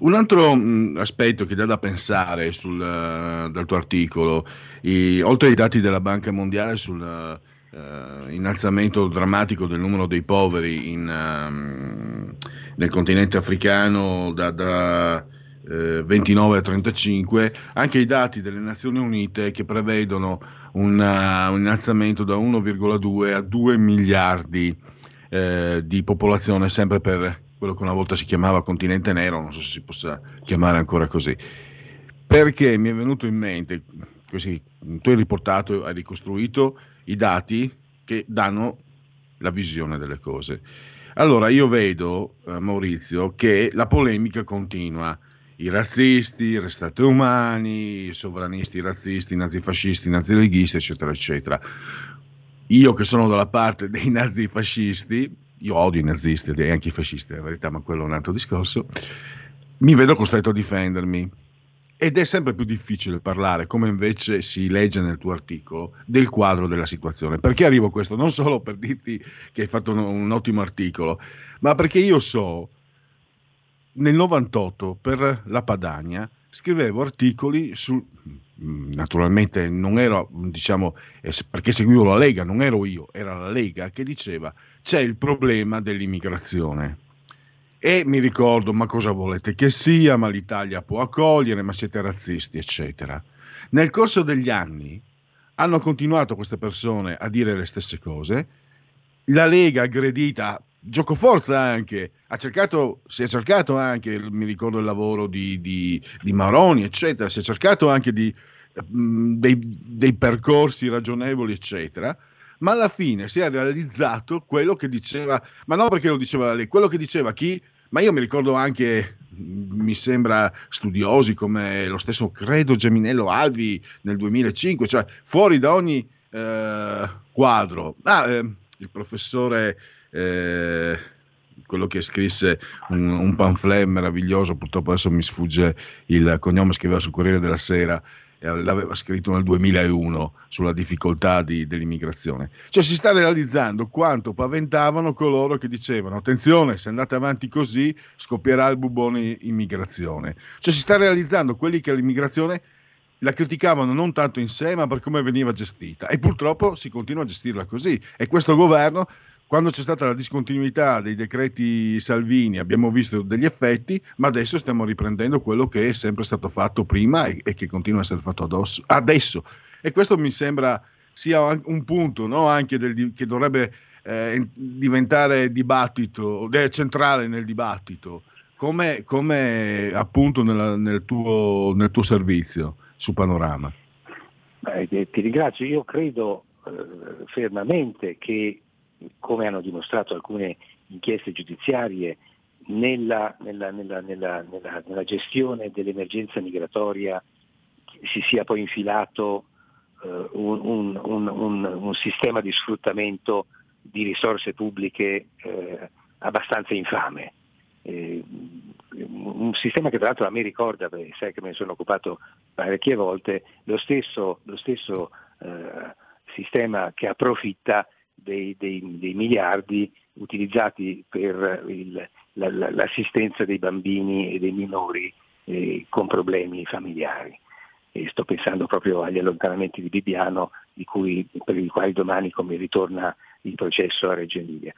Un altro mh, aspetto che dà da pensare sul, uh, dal tuo articolo, i, oltre ai dati della Banca Mondiale sul uh, innalzamento drammatico del numero dei poveri in, uh, nel continente africano da, da 29 a 35, anche i dati delle Nazioni Unite che prevedono una, un innalzamento da 1,2 a 2 miliardi di popolazione sempre per quello che una volta si chiamava continente nero, non so se si possa chiamare ancora così, perché mi è venuto in mente, così, tu hai riportato, hai ricostruito i dati che danno la visione delle cose. Allora io vedo, eh, Maurizio, che la polemica continua. I razzisti, i restati umani, i sovranisti, i razzisti, i nazifascisti, i nazileghisti, eccetera, eccetera. Io che sono dalla parte dei nazifascisti, io odio i nazisti e anche i fascisti, la verità, ma quello è un altro discorso, mi vedo costretto a difendermi. ed è sempre più difficile parlare, come invece si legge nel tuo articolo, del quadro della situazione. Perché arrivo a questo? Non solo per dirti che hai fatto un, un ottimo articolo, ma perché io so, nel 98 per la Padania scrivevo articoli su, naturalmente non ero, diciamo, perché seguivo la Lega, non ero io, era la Lega che diceva c'è il problema dell'immigrazione e mi ricordo, ma cosa volete che sia, ma l'Italia può accogliere, ma siete razzisti, eccetera. Nel corso degli anni hanno continuato queste persone a dire le stesse cose, la Lega aggredita, gioco forza anche, ha cercato, si è cercato anche, mi ricordo il lavoro di, di, di Maroni, eccetera, si è cercato anche di, mh, dei, dei percorsi ragionevoli, eccetera, ma alla fine si è realizzato quello che diceva, ma non perché lo diceva lei, quello che diceva chi, ma io mi ricordo anche, mi sembra studiosi come lo stesso credo Geminello Alvi nel 2005, cioè fuori da ogni eh, quadro. Ah, eh, il professore... Eh, quello che scrisse un, un pamphlet meraviglioso, purtroppo adesso mi sfugge il cognome, scriveva sul Corriere della Sera, l'aveva scritto nel 2001 sulla difficoltà di, dell'immigrazione. Cioè si sta realizzando quanto paventavano coloro che dicevano attenzione, se andate avanti così scoppierà il bubone immigrazione. Cioè si sta realizzando quelli che l'immigrazione la criticavano non tanto in sé ma per come veniva gestita e purtroppo si continua a gestirla così e questo governo quando c'è stata la discontinuità dei decreti Salvini abbiamo visto degli effetti, ma adesso stiamo riprendendo quello che è sempre stato fatto prima e, e che continua a essere fatto adosso, adesso. E questo mi sembra sia un punto no? anche del, che dovrebbe eh, diventare dibattito, centrale nel dibattito, come, come appunto nella, nel, tuo, nel, tuo, servizio su Panorama. Beh, ti ringrazio, io credo eh, fermamente che come hanno dimostrato alcune inchieste giudiziarie, nella, nella, nella, nella gestione dell'emergenza migratoria si sia poi infilato uh, un, un, un, un, sistema di sfruttamento di risorse pubbliche eh, abbastanza infame. Eh, un sistema che tra l'altro a me ricorda, perché sai che me ne sono occupato parecchie volte, lo stesso, lo stesso eh, sistema che approfitta dei, dei, dei miliardi utilizzati per il, la, la, l'assistenza dei bambini e dei minori eh, con problemi familiari. E sto pensando proprio agli allontanamenti di Bibbiano cui, per i quali domani come ritorna il processo a Reggio Emilia.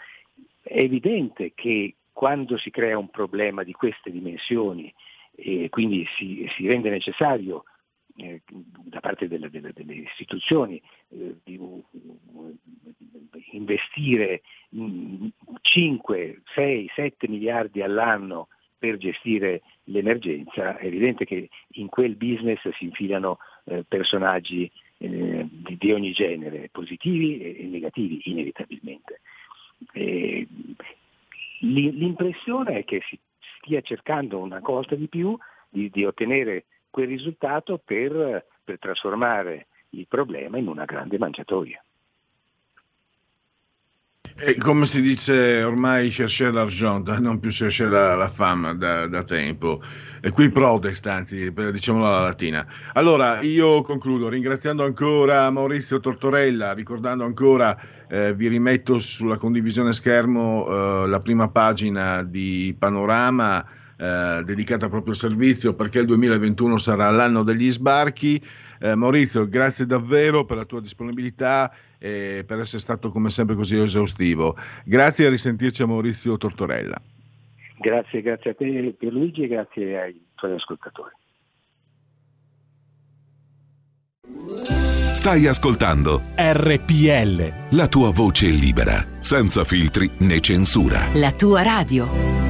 È evidente che quando si crea un problema di queste dimensioni e quindi si, si rende necessario eh, da parte delle, delle, delle istituzioni eh, di investire 5, 6, 7 miliardi all'anno per gestire l'emergenza, è evidente che in quel business si infilano eh, personaggi eh, di, di, ogni genere, positivi e, e negativi, inevitabilmente. E, l'impressione è che si stia cercando una volta di più di, di ottenere quel risultato per, per trasformare il problema in una grande mangiatoia. E come si dice ormai chercher l'argent, non più chercher la, la fama da, da, tempo. E qui protest, anzi, diciamolo alla latina. Allora, io concludo ringraziando ancora Maurizio Tortorella, ricordando ancora, eh, vi rimetto sulla condivisione schermo eh, la prima pagina di Panorama eh, dedicata proprio al servizio perché il 2021 sarà l'anno degli sbarchi. Eh, Maurizio, grazie davvero per la tua disponibilità e per essere stato come sempre così esaustivo. Grazie e a risentirci a Maurizio Tortorella. Grazie, grazie a te Pierluigi e grazie ai tuoi ascoltatori. Stai ascoltando RPL. La tua voce libera, senza filtri né censura. La tua radio.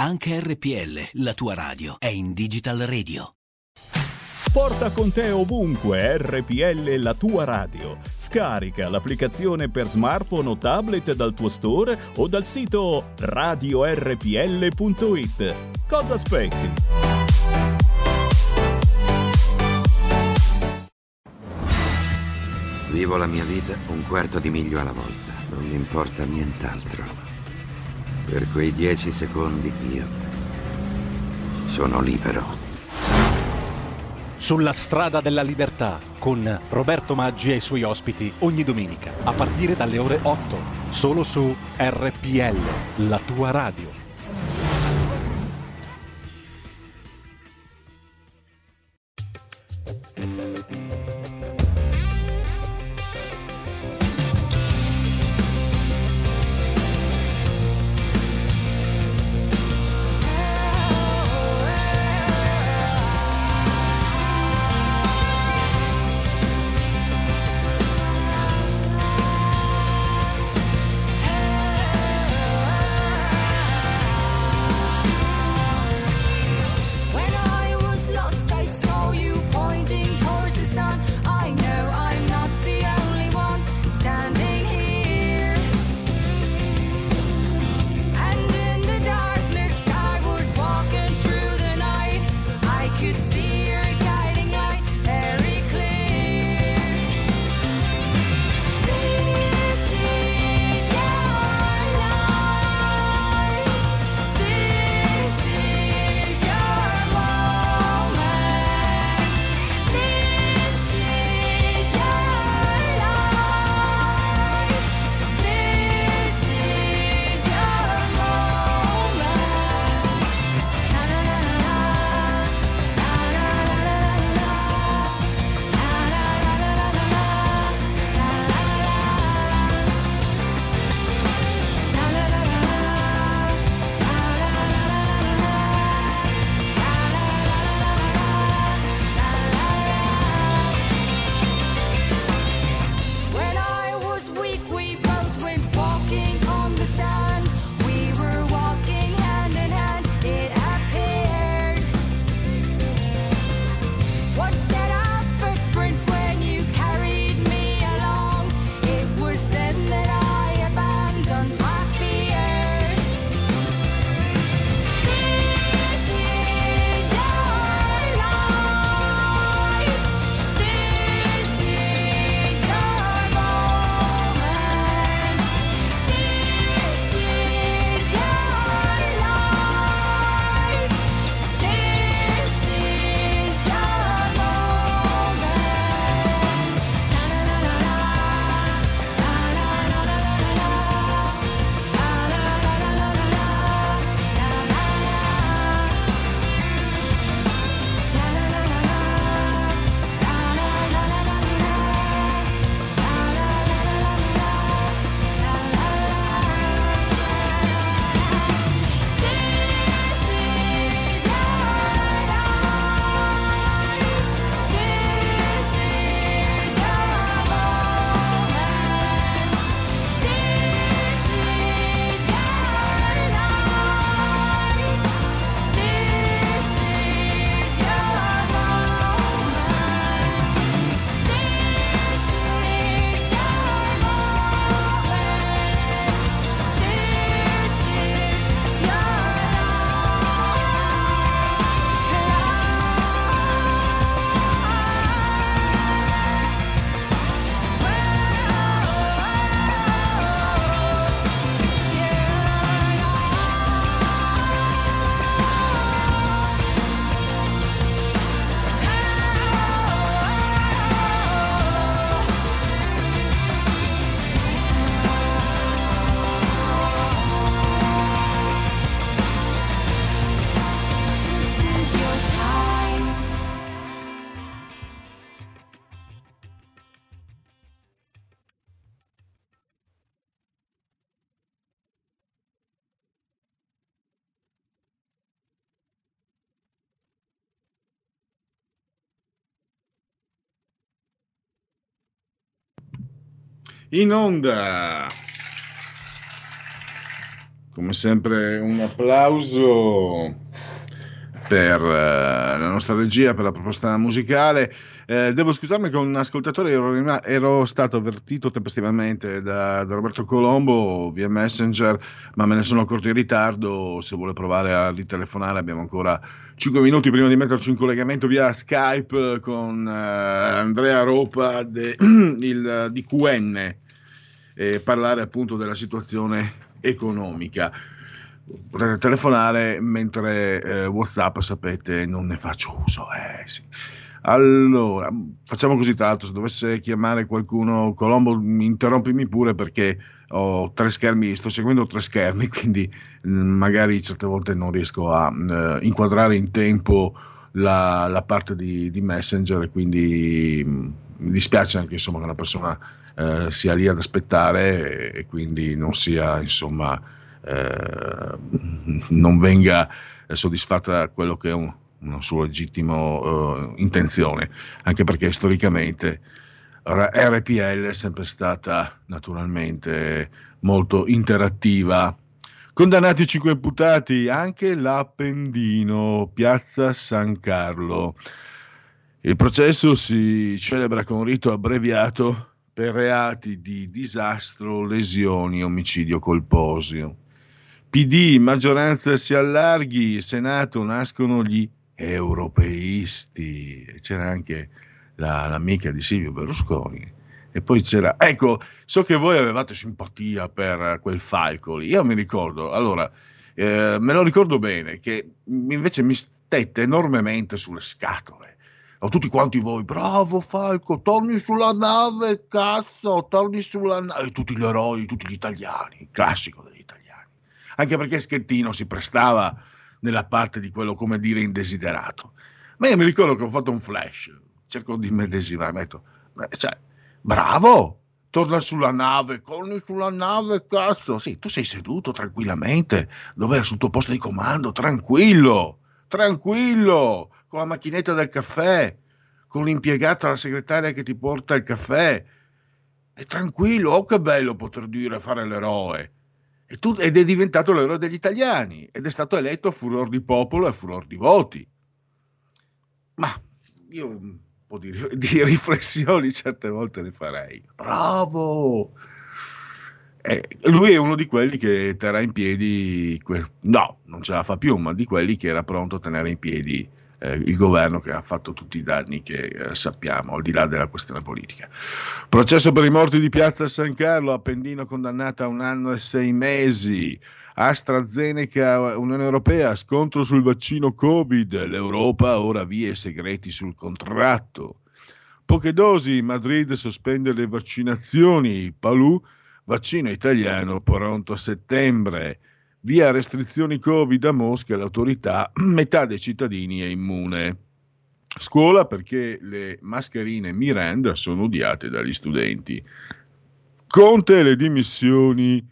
Anche RPL, la tua radio, è in Digital Radio. Porta con te ovunque RPL la tua radio. Scarica l'applicazione per smartphone o tablet dal tuo store o dal sito radiorpl.it. Cosa aspetti? Vivo la mia vita un quarto di miglio alla volta, non mi importa nient'altro. Per quei dieci secondi io sono libero. Sulla strada della libertà con Roberto Maggi e i suoi ospiti ogni domenica a partire dalle ore 8 solo su RPL, la tua radio. In onda! come sempre un applauso per eh, la nostra regia, per la proposta musicale. Eh, devo scusarmi con un ascoltatore, ero, ero stato avvertito tempestivamente da, da Roberto Colombo via Messenger, ma me ne sono accorto in ritardo. Se vuole provare a ritelefonare, abbiamo ancora 5 minuti prima di metterci in collegamento via Skype con eh, Andrea Ropa de- il- di QN e parlare appunto della situazione economica. Potete telefonare mentre eh, WhatsApp, sapete, non ne faccio uso. Eh, sì. Allora, facciamo così, tra l'altro, se dovesse chiamare qualcuno, Colombo, interrompimi pure perché ho tre schermi, sto seguendo tre schermi, quindi mh, magari certe volte non riesco a eh, inquadrare in tempo la, la parte di, di Messenger quindi mi dispiace anche insomma, che una persona eh, sia lì ad aspettare e, e quindi non sia insomma eh, non venga eh, soddisfatta quello che è un, una sua legittima eh, intenzione, anche perché storicamente RPL è sempre stata naturalmente molto interattiva. Condannati cinque imputati, anche l'Appendino, Piazza San Carlo. Il processo si celebra con rito abbreviato per reati di disastro, lesioni, omicidio colposio. PD, maggioranza si allarghi, Senato nascono gli europeisti. C'era anche la- l'amica di Silvio Berlusconi. E poi c'era, ecco, so che voi avevate simpatia per quel Falcoli. Io mi ricordo, allora, eh, me lo ricordo bene, che invece mi stette enormemente sulle scatole. A tutti quanti voi, bravo Falco, torni sulla nave, cazzo, torni sulla nave. E tutti gli eroi, tutti gli italiani, classico degli italiani anche perché Schettino si prestava nella parte di quello come dire indesiderato. Ma io mi ricordo che ho fatto un flash, cerco di medesimare, "Beh, cioè, bravo, torna sulla nave, torni sulla nave, cazzo. Sì, tu sei seduto tranquillamente, dove è sul tuo posto di comando, tranquillo, tranquillo, con la macchinetta del caffè, con l'impiegata, la segretaria che ti porta il caffè. E tranquillo, oh che bello poter dire fare l'eroe. Ed è diventato l'eroe degli italiani ed è stato eletto a furor di popolo e a furor di voti. Ma io un po' di, di riflessioni certe volte le farei. Bravo! Eh, lui è uno di quelli che terrà in piedi, que- no, non ce la fa più, ma di quelli che era pronto a tenere in piedi eh, il governo che ha fatto tutti i danni che eh, sappiamo, al di là della questione politica. Processo per i morti di Piazza San Carlo, Appendino condannata a un anno e sei mesi. AstraZeneca, Unione Europea, scontro sul vaccino Covid, l'Europa ora vie segreti sul contratto. Poche dosi, Madrid sospende le vaccinazioni, Palù, vaccino italiano pronto a settembre. Via restrizioni Covid a Mosca, l'autorità, metà dei cittadini è immune. Scuola perché le mascherine Miranda sono odiate dagli studenti. Conte e le dimissioni.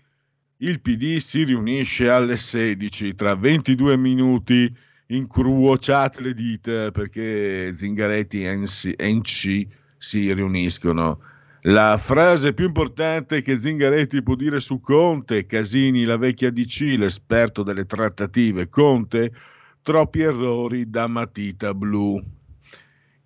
Il PD si riunisce alle 16 tra 22 minuti. Incruociate le dita perché Zingaretti e NC si riuniscono. La frase più importante che Zingaretti può dire su Conte, Casini, la vecchia DC, l'esperto delle trattative, Conte, troppi errori da matita blu.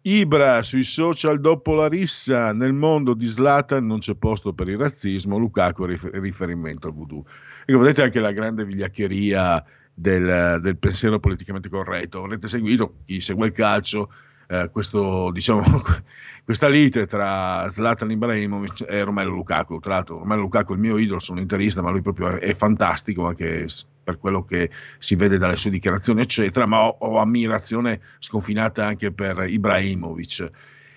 Ibra sui social dopo la rissa, nel mondo di Zlatan non c'è posto per il razzismo, Lukaku rif- riferimento al voodoo. Ecco, vedete anche la grande vigliaccheria del, del pensiero politicamente corretto. Avrete seguito, chi segue il calcio, eh, questo, diciamo, questa lite tra Zlatan Ibrahimovic e Romelu Lukaku. Tra l'altro, Romelu Lukaku è il mio idolo, sono interista, ma lui proprio è, fantastico anche per quello che si vede dalle sue dichiarazioni, eccetera. Ma ho, ho ammirazione sconfinata anche per Ibrahimovic.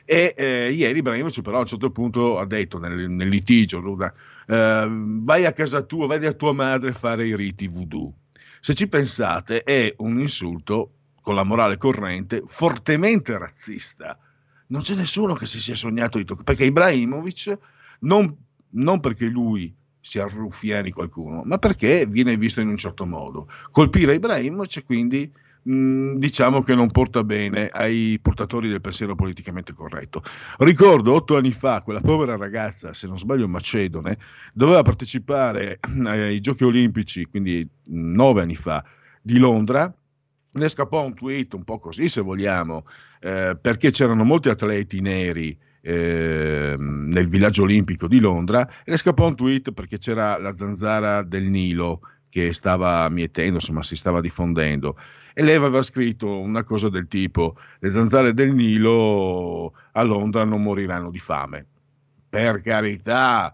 E eh, ieri Ibrahimovic, però, a un certo punto ha detto nel, nel litigio: Luda, eh, vai a casa tua, vedi a tua madre fare i riti voodoo. Se ci pensate, è un insulto con la morale corrente, fortemente razzista. Non c'è nessuno che si sia sognato di toccare, perché Ibrahimovic, non, non perché lui si arruffiani qualcuno, ma perché viene visto in un certo modo. Colpire Ibrahimovic quindi mh, diciamo che non porta bene ai portatori del pensiero politicamente corretto. Ricordo otto anni fa quella povera ragazza, se non sbaglio macedone, doveva partecipare ai giochi olimpici, quindi nove anni fa, di Londra. Ne scappò un tweet un po' così, se vogliamo, eh, perché c'erano molti atleti neri eh, nel villaggio olimpico di Londra e le scappò un tweet perché c'era la zanzara del Nilo che stava mietendo, insomma si stava diffondendo e lei aveva scritto una cosa del tipo le zanzare del Nilo a Londra non moriranno di fame. Per carità,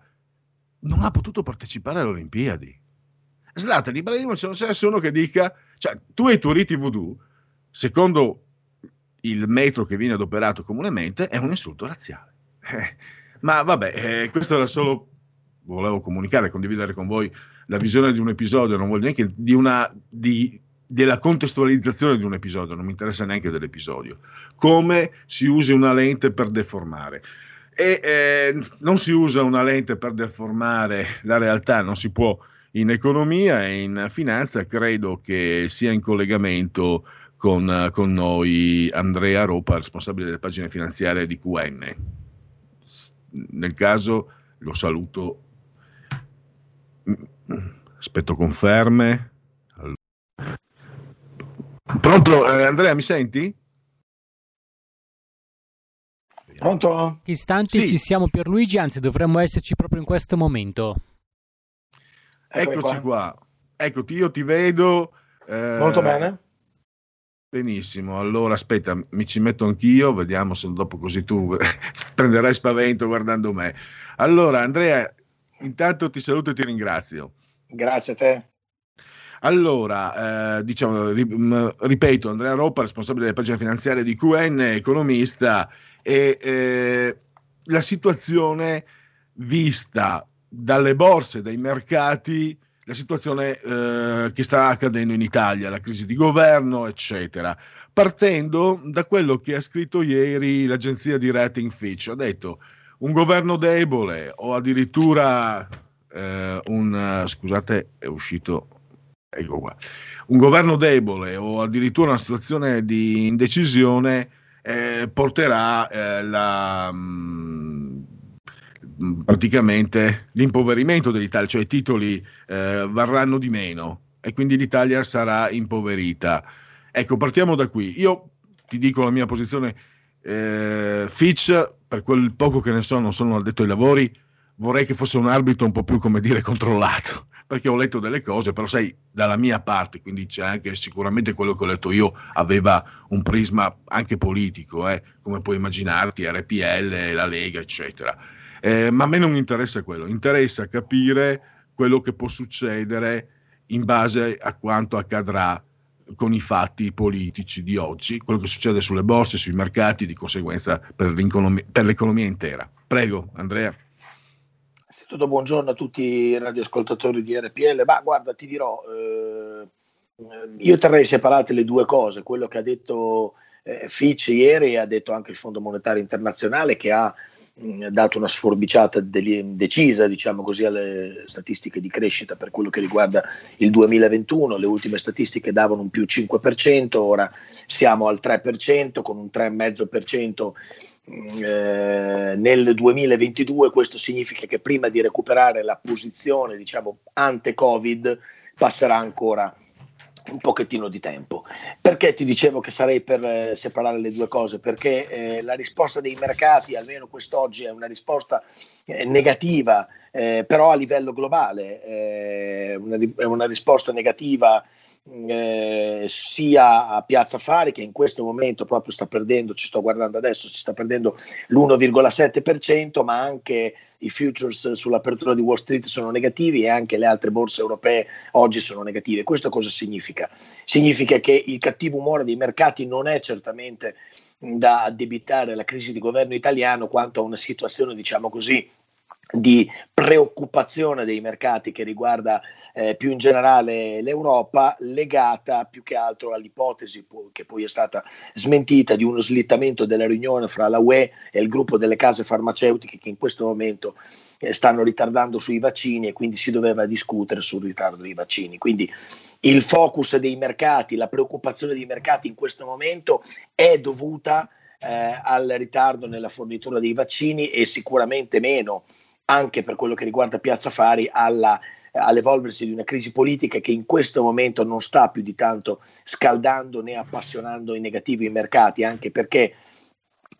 non ha potuto partecipare alle Olimpiadi. Zlatan Ibrahimovic non c'è nessuno che dica, cioè tu e i tuoi riti voodoo, secondo il metro che viene adoperato comunemente, è un insulto razziale. Eh, ma vabbè, eh, questo era solo, volevo comunicare, condividere con voi la visione di un episodio, non voglio neanche di una, di, della contestualizzazione di un episodio, non mi interessa neanche dell'episodio, come si usa una lente per deformare. E eh, non si usa una lente per deformare la realtà, non si può in economia e in finanza, credo che sia in collegamento con, con noi Andrea Ropa, responsabile delle pagine finanziarie di QN. Nel caso lo saluto. Aspetto conferme. Pronto, eh, Andrea, mi senti? Pronto? Istanti Sì. ci siamo Pierluigi, anzi dovremmo esserci proprio in questo momento. Eccoci qua. Eccoti, io ti vedo. eh, Molto bene. Benissimo, allora aspetta, mi ci metto anch'io, vediamo se dopo così tu prenderai spavento guardando me. Allora, Andrea, intanto ti saluto e ti ringrazio. Grazie a te. Allora, eh, diciamo, ripeto, Andrea Roppa, responsabile delle pagine finanziarie di QN, economista, e eh, la situazione vista dalle borse, dai mercati, la situazione eh, che sta accadendo in Italia, la crisi di governo, eccetera. Partendo da quello che ha scritto ieri l'agenzia di rating Fitch, ha detto un governo debole o addirittura eh, un, scusate, è uscito ecco qua, un governo debole o addirittura una situazione di indecisione eh, porterà eh, la, mh, praticamente l'impoverimento dell'Italia, cioè i titoli eh, varranno di meno e quindi l'Italia sarà impoverita. Ecco, partiamo da qui. Io ti dico la mia posizione. Eh, Fitch, per quel poco che ne so, non sono addetto ai lavori, vorrei che fosse un arbitro un po' più, come dire, controllato, perché ho letto delle cose, però sai, dalla mia parte, quindi c'è anche sicuramente quello che ho letto io, aveva un prisma anche politico, eh, come puoi immaginarti, RPL, la Lega, eccetera. Eh, ma a me non interessa quello, interessa capire quello che può succedere in base a quanto accadrà con i fatti politici di oggi, quello che succede sulle borse, sui mercati, di conseguenza per, l'economia- per l'economia intera. Prego, Andrea. Innanzitutto buongiorno a tutti i radioascoltatori di RPL. Ma guarda, ti dirò, eh, io terrei separate le due cose, quello che ha detto eh, Fitch ieri e ha detto anche il Fondo Monetario Internazionale che ha dato una sforbiciata decisa, diciamo così, alle statistiche di crescita per quello che riguarda il 2021. Le ultime statistiche davano un più 5%, ora siamo al 3% con un 3,5% eh, nel 2022 questo significa che prima di recuperare la posizione diciamo ante covid passerà ancora un pochettino di tempo. Perché ti dicevo che sarei per eh, separare le due cose? Perché eh, la risposta dei mercati almeno quest'oggi è una risposta eh, negativa eh, però a livello globale eh, una, è una risposta negativa eh, sia a Piazza Fari che in questo momento proprio sta perdendo, ci sto guardando adesso, ci sta perdendo l'1,7%, ma anche i futures sull'apertura di Wall Street sono negativi e anche le altre borse europee oggi sono negative. Questo cosa significa? Significa che il cattivo umore dei mercati non è certamente da addebitare alla crisi di governo italiano quanto a una situazione, diciamo così, di preoccupazione dei mercati che riguarda eh, più in generale l'Europa, legata più che altro all'ipotesi po- che poi è stata smentita di uno slittamento della riunione fra la UE e il gruppo delle case farmaceutiche che in questo momento eh, stanno ritardando sui vaccini e quindi si doveva discutere sul ritardo dei vaccini. Quindi il focus dei mercati, la preoccupazione dei mercati in questo momento è dovuta eh, al ritardo nella fornitura dei vaccini e sicuramente meno anche per quello che riguarda Piazza Fari alla, all'evolversi di una crisi politica che in questo momento non sta più di tanto scaldando né appassionando in negativo i mercati, anche perché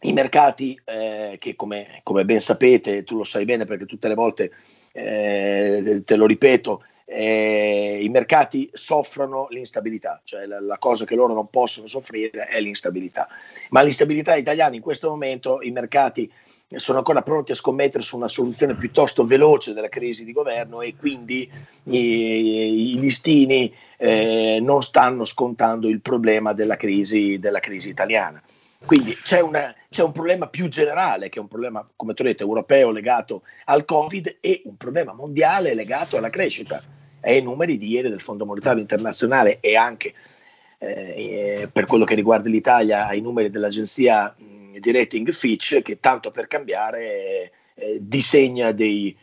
i mercati eh, che come, come, ben sapete, tu lo sai bene perché tutte le volte eh, te lo ripeto, eh, i mercati soffrono l'instabilità, cioè la, la, cosa che loro non possono soffrire è l'instabilità. Ma l'instabilità italiana in questo momento i mercati sono ancora pronti a scommettere su una soluzione piuttosto veloce della crisi di governo e quindi i, i listini eh, non stanno scontando il problema della crisi, della crisi italiana. Quindi c'è, una, c'è, un problema più generale, che è un problema, come tu hai detto, europeo legato al Covid e un problema mondiale legato alla crescita. E i numeri di ieri del Fondo Monetario Internazionale e anche eh, per quello che riguarda l'Italia ai numeri dell'agenzia di rating Fitch, che tanto per cambiare eh, disegna dei,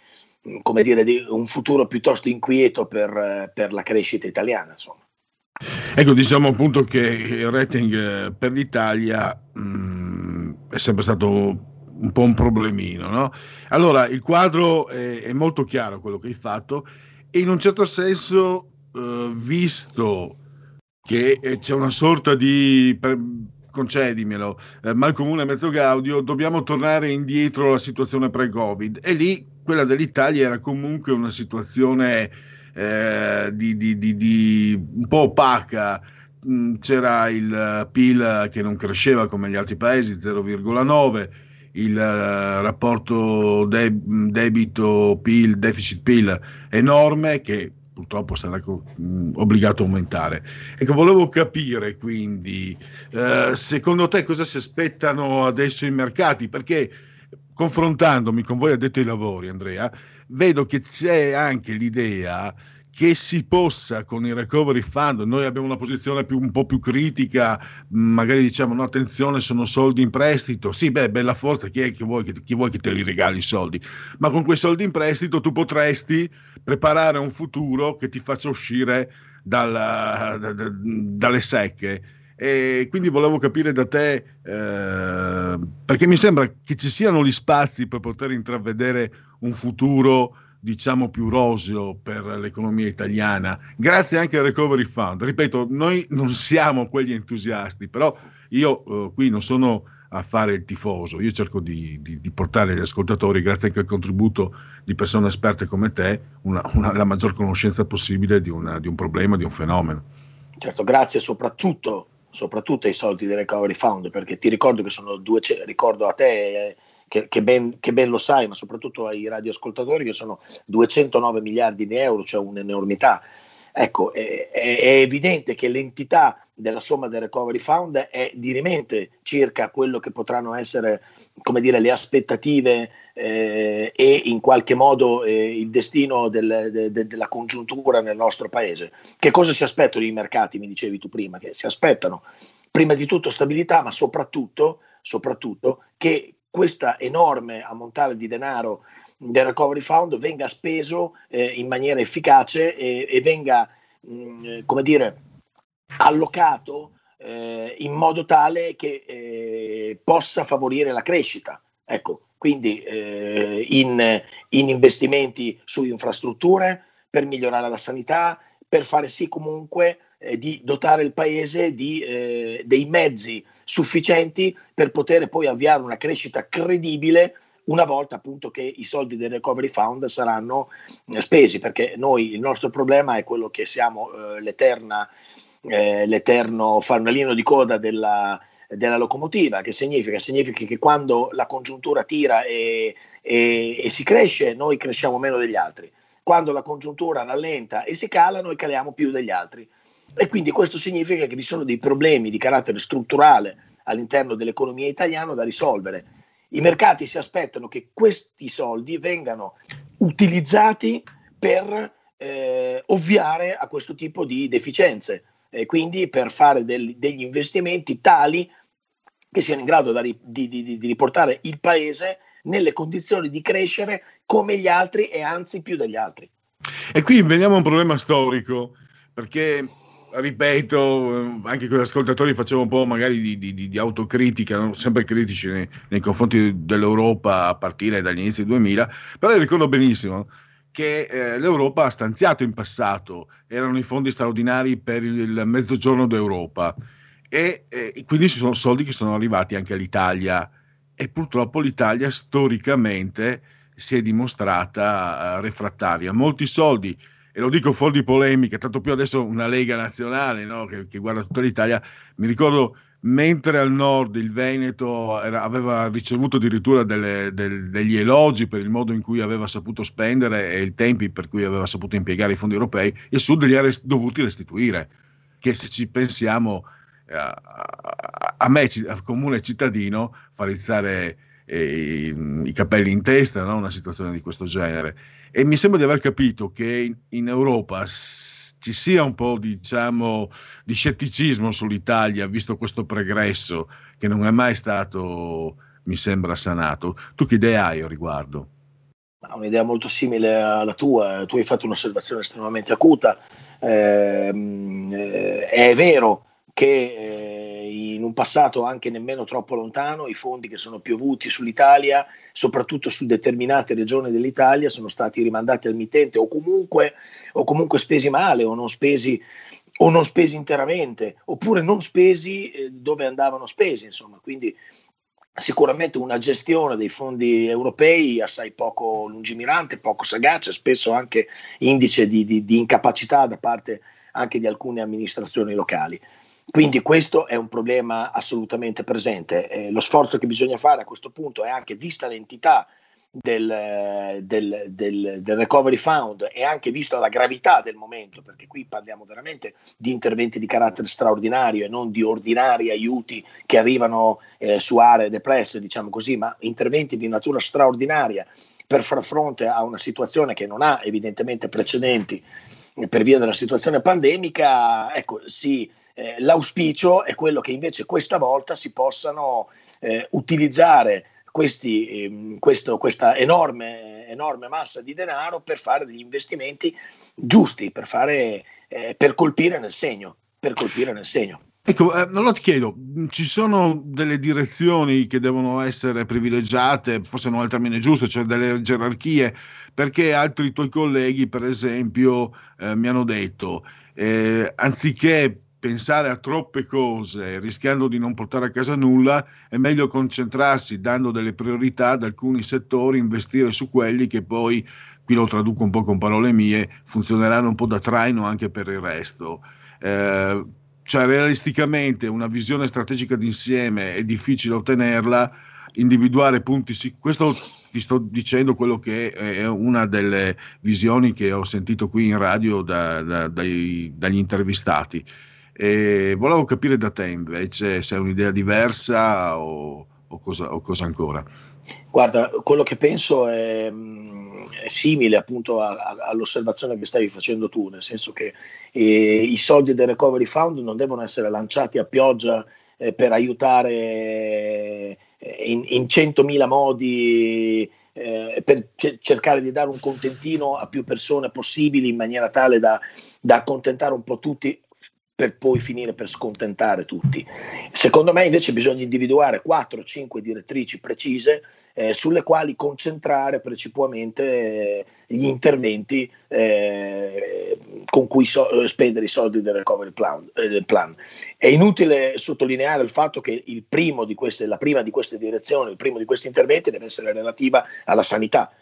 come dire, di un futuro piuttosto inquieto per, per la crescita italiana. Insomma. Ecco, diciamo appunto che il rating per l'Italia mh, è sempre stato un po' un problemino, no? Allora, il quadro è, è, molto chiaro quello che hai fatto e in un certo senso, eh, visto che c'è una sorta di, per, concedimelo, eh, mal comune mezzo gaudio, dobbiamo tornare indietro alla situazione pre-Covid e lì quella dell'Italia era comunque una situazione eh, di, di, di, di, un po' opaca. Mm, c'era il PIL che non cresceva come gli altri paesi, 0,9, il uh, rapporto de- debito-PIL, deficit-PIL enorme che purtroppo sarà obbligato a aumentare. Ecco, volevo capire quindi, eh, secondo te cosa si aspettano adesso i mercati? Perché confrontandomi con voi addetti ai lavori, Andrea, vedo che c'è anche l'idea che si possa con il recovery fund, noi abbiamo una posizione più, un po' più critica, magari diciamo no attenzione sono soldi in prestito, sì beh bella forza, chi, è che vuoi, chi vuoi che te li regali i soldi, ma con quei soldi in prestito tu potresti preparare un futuro che ti faccia uscire dalla, da, da, dalle secche. E quindi volevo capire da te, eh, perché mi sembra che ci siano gli spazi per poter intravedere un futuro diciamo più roseo per l'economia italiana, grazie anche al Recovery Fund. Ripeto, noi non siamo quegli entusiasti, però io eh, qui non sono a fare il tifoso, io cerco di, di, di, portare agli ascoltatori, grazie anche al contributo di persone esperte come te, una, una, la maggior conoscenza possibile di, una, di un problema, di un fenomeno. Certo, grazie soprattutto soprattutto ai soldi del Recovery Fund, perché ti ricordo che sono due, ricordo a te che, che, ben, che, ben, lo sai, ma soprattutto ai radioascoltatori, che sono 209 miliardi di euro, cioè un'enormità. Ecco, è, è, evidente che l'entità della somma del Recovery Fund è dirimente circa quello che potranno essere, come dire, le aspettative eh, e in qualche modo eh, il destino del, de, de, della congiuntura nel nostro paese. Che cosa si aspettano i mercati, mi dicevi tu prima, che si aspettano prima di tutto stabilità, ma soprattutto, soprattutto che questa enorme ammontare di denaro del Recovery Fund venga speso eh, in maniera efficace e, e venga, mh, come dire, allocato eh, in modo tale che eh, possa favorire la crescita. Ecco, quindi eh, in, in investimenti su infrastrutture per migliorare la sanità, per fare sì comunque eh, di dotare il paese di, eh, dei mezzi sufficienti per poter poi avviare una crescita credibile una volta appunto che i soldi del recovery fund saranno eh, spesi, perché noi il nostro problema è quello che siamo eh, eh, l'eterno fanalino di coda della, della locomotiva, che significa? Significa che quando la congiuntura tira e, e, e si cresce, noi cresciamo meno degli altri. Quando la congiuntura rallenta e si cala, noi caliamo più degli altri. E quindi questo significa che vi sono dei problemi di carattere strutturale all'interno dell'economia italiana da risolvere. I mercati si aspettano che questi soldi vengano utilizzati per eh, ovviare a questo tipo di deficienze e quindi per fare del- degli investimenti tali che siano in grado da di- di- di riportare il paese nelle condizioni di crescere come gli altri e anzi più degli altri. E qui veniamo a un problema storico, perché, ripeto, anche con gli ascoltatori facevo un po' magari di, di- di- autocritica, no? sempre critici nei, nei confronti dell'Europa a partire dagli inizi del 2000, però io ricordo benissimo che eh, l'Europa ha stanziato in passato, erano i fondi straordinari per il, il mezzogiorno d'Europa e eh, quindi ci sono soldi che sono arrivati anche all'Italia e purtroppo l'Italia storicamente si è dimostrata eh, refrattaria. Molti soldi, e lo dico fuori di polemica, tanto più adesso una Lega nazionale no, che, che guarda tutta l'Italia, mi ricordo mentre al nord il Veneto era- aveva ricevuto addirittura delle- del- degli elogi per il modo in cui aveva saputo spendere e i tempi per cui aveva saputo impiegare i fondi europei, il sud li ha res- dovuti restituire, che se ci pensiamo a, a- me, al comune cittadino, fa rizzare eh, i, i capelli in testa no? una situazione di questo genere. E mi sembra di aver capito che in, in Europa ci sia un po' diciamo, di scetticismo sull'Italia, visto questo pregresso che non è mai stato, mi sembra, sanato. Tu che idea hai a riguardo? Un'idea molto simile alla tua, tu hai fatto un'osservazione estremamente acuta. Ehm, eh, è vero che eh, in un passato anche nemmeno troppo lontano i fondi che sono piovuti sull'Italia, soprattutto su determinate regioni dell'Italia, sono stati rimandati al mittente o comunque, o comunque spesi male o non spesi o non spesi interamente, oppure non spesi eh, dove andavano spesi, insomma, quindi sicuramente una gestione dei fondi europei assai poco lungimirante, poco sagace, spesso anche indice di, di- di incapacità da parte anche di alcune amministrazioni locali. Quindi questo è un problema assolutamente presente. Eh, lo sforzo che bisogna fare a questo punto è anche, vista l'entità del, eh, del- del- del recovery fund e anche vista la gravità del momento, perché qui parliamo veramente di interventi di carattere straordinario e non di ordinari aiuti che arrivano eh, su aree depresse, diciamo così, ma interventi di natura straordinaria per far fronte a una situazione che non ha evidentemente precedenti eh, per via della situazione pandemica, ecco, sì, eh, l'auspicio è quello che invece questa volta si possano eh, utilizzare questi, ehm, questo- questa enorme, enorme massa di denaro per fare degli investimenti giusti, per, fare, eh, per colpire nel segno, per colpire nel segno. Ecco, eh, allora ti chiedo, mh, ci sono delle direzioni che devono essere privilegiate, forse non è il termine giusto, cioè delle gerarchie, perché altri tuoi colleghi, per esempio, eh, mi hanno detto, eh, anziché pensare a troppe cose rischiando di non portare a casa nulla, è meglio concentrarsi dando delle priorità ad alcuni settori, investire su quelli che poi, qui lo traduco un po' con parole mie, funzioneranno un po' da traino anche per il resto. Eh, cioè realisticamente una visione strategica d'insieme è difficile ottenerla, individuare punti sicuri. Questo ti sto dicendo quello che è una delle visioni che ho sentito qui in radio da- da- dai- dagli intervistati. E volevo capire da te invece se è un'idea diversa o, o cosa, o cosa ancora. Guarda, quello che penso è, mh, è simile appunto a- a- all'osservazione che stavi facendo tu, nel senso che eh, i soldi del Recovery Fund non devono essere lanciati a pioggia eh, per aiutare eh, in, in 100.000 modi, eh, per ce- cercare di dare un contentino a più persone possibili in maniera tale da, da accontentare un po' tutti per poi finire per scontentare tutti. Secondo me invece bisogna individuare 4-5 direttrici precise eh, sulle quali concentrare precipuamente eh, gli interventi eh, con cui so- eh, spendere i soldi del recovery plan, eh, del plan. È inutile sottolineare il fatto che il primo di queste, la prima di queste direzioni, il primo di questi interventi deve essere relativa alla sanità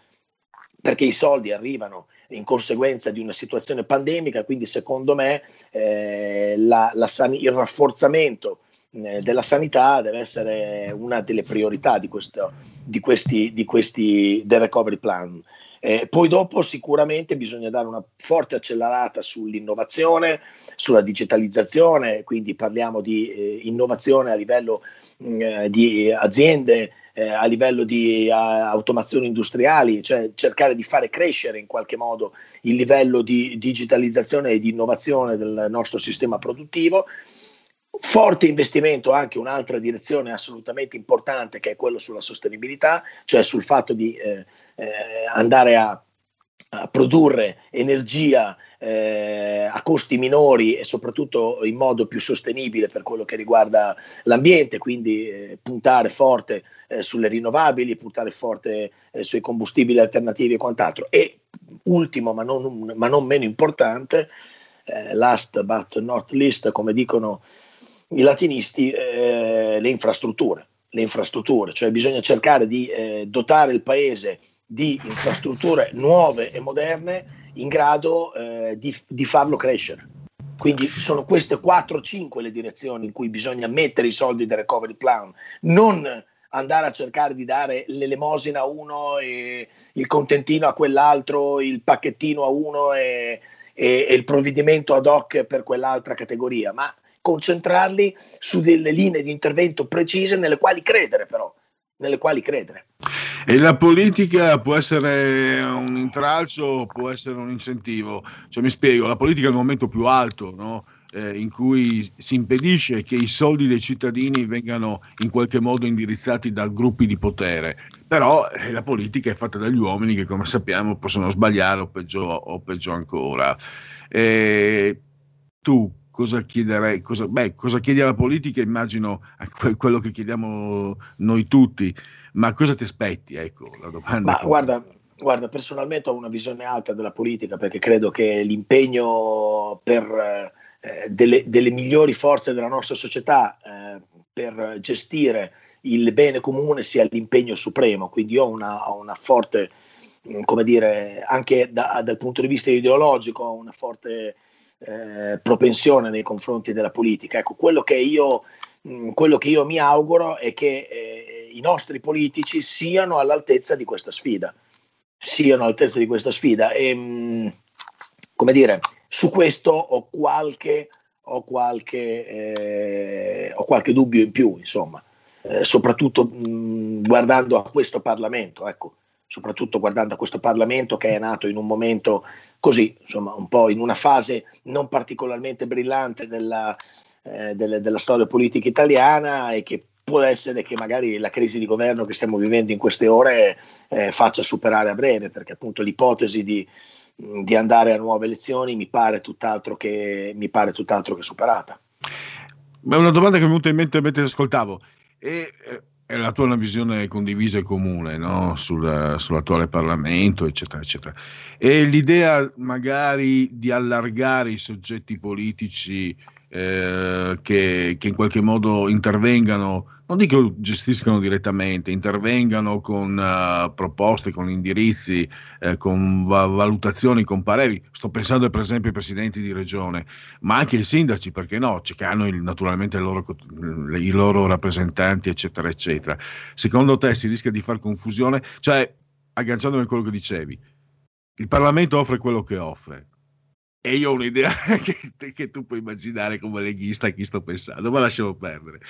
perché i soldi arrivano in conseguenza di una situazione pandemica, quindi secondo me eh, la- la sani- il rafforzamento eh, della sanità deve essere una delle priorità di, questo, di questi, di questi del recovery plan. Eh, poi dopo sicuramente bisogna dare una forte accelerata sull'innovazione, sulla digitalizzazione, quindi parliamo di eh, innovazione a livello mh, eh, di aziende, eh, a livello di a, automazioni industriali, cioè cercare di fare crescere in qualche modo il livello di digitalizzazione e di innovazione del nostro sistema produttivo. Forte investimento anche un'altra direzione assolutamente importante che è quello sulla sostenibilità, cioè sul fatto di eh, eh, andare a, a, produrre energia eh, a costi minori e soprattutto in modo più sostenibile per quello che riguarda l'ambiente, quindi eh, puntare forte eh, sulle rinnovabili, puntare forte eh, sui combustibili alternativi e quant'altro. E ultimo, ma non, ma non meno importante, eh, last but not least, come dicono i latinisti, eh, le infrastrutture. Le infrastrutture, cioè bisogna cercare di eh, dotare il paese di infrastrutture nuove e moderne in grado eh, di, di farlo crescere. Quindi sono queste 4-5 le direzioni in cui bisogna mettere i soldi del recovery plan, non andare a cercare di dare l'elemosina a uno e il contentino a quell'altro, il pacchettino a uno e, e, e il provvedimento ad hoc per quell'altra categoria, ma concentrarli su delle linee di intervento precise nelle quali credere però, nelle quali credere. E la politica può essere un intralcio, può essere un incentivo. Cioè, mi spiego, la politica è il momento più alto, no? eh, in cui si impedisce che i soldi dei cittadini vengano in qualche modo indirizzati da gruppi di potere. Però eh, la politica è fatta dagli uomini che, come sappiamo, possono sbagliare o peggio, o peggio ancora. Eh, tu cosa chiederei? Cosa, beh, cosa chiedi alla politica? Immagino quello che chiediamo noi tutti, ma cosa ti aspetti? Ecco, la domanda. Ma guarda, guarda, personalmente ho una visione alta della politica perché credo che l'impegno per eh, delle, delle, migliori forze della nostra società eh, per gestire il bene comune sia l'impegno supremo. Quindi ho una, ho una forte, come dire, anche da, dal punto di vista ideologico, una forte eh, propensione nei confronti della politica. Ecco, quello che io, mh, quello che io mi auguro è che eh, i nostri politici siano all'altezza di questa sfida, siano all'altezza di questa sfida. E, mh, come dire, su questo ho qualche, ho qualche, eh, ho qualche dubbio in più, insomma, eh, soprattutto mh, guardando a questo Parlamento. Ecco soprattutto guardando a questo Parlamento che è nato in un momento così, insomma, un po' in una fase non particolarmente brillante della, eh, delle, della storia politica italiana e che può essere che magari la crisi di governo che stiamo vivendo in queste ore eh, faccia superare a breve, perché appunto l'ipotesi di, di, andare a nuove elezioni mi pare tutt'altro che, mi pare tutt'altro che superata. Ma una domanda che mi è venuta in mente mentre ascoltavo. E, eh è la tua una visione condivisa e comune no? Sul, sull'attuale Parlamento, eccetera, eccetera. E l'idea magari di allargare i soggetti politici eh, che, che, in qualche modo intervengano, non dico gestiscano direttamente, intervengano con uh, proposte, con indirizzi, eh, con va- valutazioni, con pareri. Sto pensando per esempio ai presidenti di regione, ma anche ai sindaci, perché no? Che hanno il, naturalmente loro, i loro rappresentanti, eccetera, eccetera. Secondo te si rischia di far confusione? Cioè, agganciandomi a quello che dicevi, il Parlamento offre quello che offre e io ho un'idea che, che, tu puoi immaginare come leghista a chi sto pensando, ma lasciamo perdere.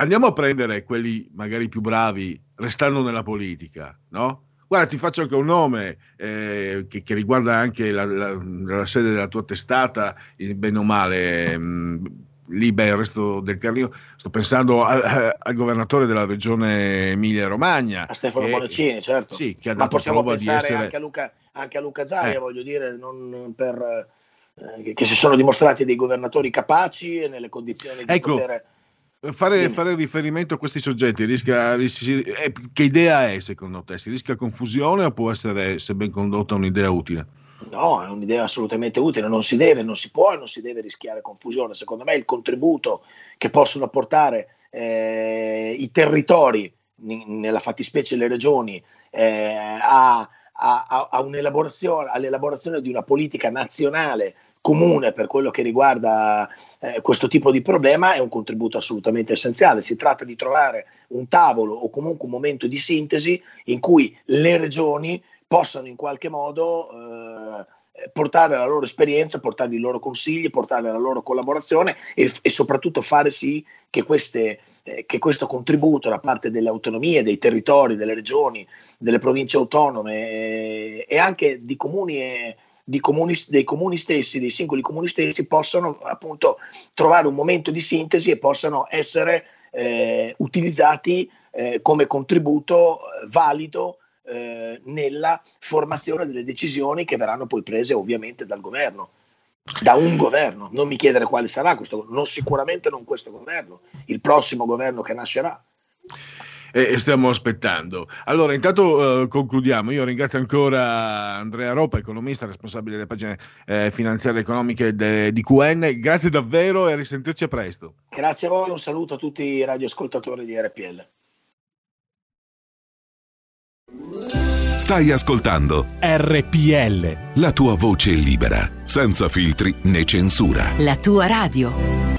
Andiamo a prendere quelli magari più bravi, restando nella politica, no? Guarda, ti faccio anche un nome eh, che, che, riguarda anche la, la, la, sede della tua testata, bene o male, mh, mm, lì beh, il resto del Carlino. Sto pensando al, al governatore della regione Emilia-Romagna. A Stefano Bonaccini, certo. Sì, che ha Ma dato prova di essere... Anche a Luca, anche a Luca Zaia, eh. voglio dire, per, eh, che si sono dimostrati dei governatori capaci e nelle condizioni di ecco, poter... Fare, fare, riferimento a questi soggetti, rischia, rischia, eh, che idea è secondo te? Si rischia confusione o può essere, se ben condotta, un'idea utile? No, è un'idea assolutamente utile, non si deve, non si può e non si deve rischiare confusione. Secondo me il contributo che possono apportare eh, i territori, nella fattispecie le regioni, eh, a, a, a all'elaborazione di una politica nazionale comune per quello che riguarda eh, questo tipo di problema è un contributo assolutamente essenziale. Si tratta di trovare un tavolo o comunque un momento di sintesi in cui le regioni possano in qualche modo eh, portare la loro esperienza, portare i loro consigli, portare la loro collaborazione e, e soprattutto fare sì che, queste, eh, che questo contributo da parte delle autonomie, dei territori, delle regioni, delle province autonome eh, e anche di comuni e comuni, dei comuni stessi, dei singoli comuni stessi, possano appunto trovare un momento di sintesi e possano essere eh, utilizzati eh, come contributo eh, valido eh, nella formazione delle decisioni che verranno poi prese ovviamente dal governo, da un governo. Non mi chiedere quale sarà questo, non sicuramente non questo governo, il prossimo governo che nascerà e stiamo aspettando. Allora, intanto eh, concludiamo. Io ringrazio ancora Andrea Ropa, economista responsabile delle pagine eh, finanziarie e economiche de, di QN. Grazie davvero e a risentirci a presto. Grazie a voi, un saluto a tutti i radioascoltatori di RPL. Stai ascoltando RPL. la tua voce libera, senza filtri né censura. La tua radio.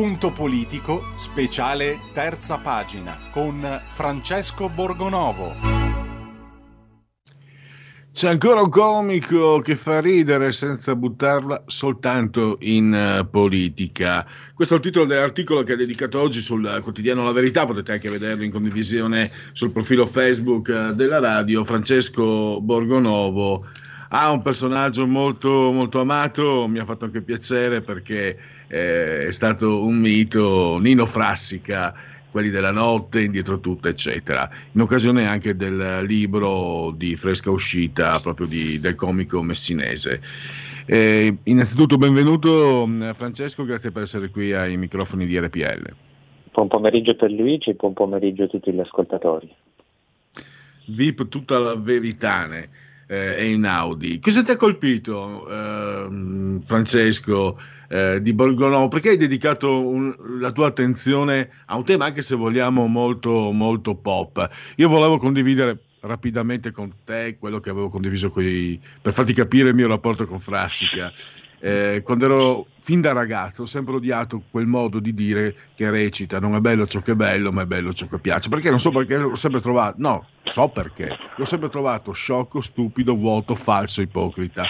punto politico, speciale terza pagina, con Francesco Borgonovo. C'è ancora un comico che fa ridere senza buttarla soltanto in eh, politica. Questo è il titolo dell'articolo che è dedicato oggi sul quotidiano La Verità, potete anche vederlo in condivisione sul profilo Facebook eh, della radio. Francesco Borgonovo ha un personaggio molto, molto amato, mi ha fatto anche piacere perché eh, è stato un mito, Nino Frassica, quelli della notte, indietro tutto, eccetera, in occasione anche del libro di fresca uscita proprio di, del comico messinese. Eh, innanzitutto benvenuto mh, Francesco, grazie per essere qui ai microfoni di RPL. Buon pomeriggio per Luigi, buon pomeriggio a tutti gli ascoltatori. VIP tutta la verità eh, è in Audi. Cosa ti ha colpito, ehm, Francesco, eh, di Borgonovo? Perché hai dedicato un- la tua attenzione a un tema, anche se vogliamo, molto, molto pop? Io volevo condividere rapidamente con te quello che avevo condiviso coi- per farti capire il mio rapporto con Frassica. Eh, quando ero fin da ragazzo ho sempre odiato quel modo di dire che recita non è bello ciò che è bello ma è bello ciò che piace perché non so perché l'ho sempre trovato no so perché l'ho sempre trovato sciocco stupido vuoto falso ipocrita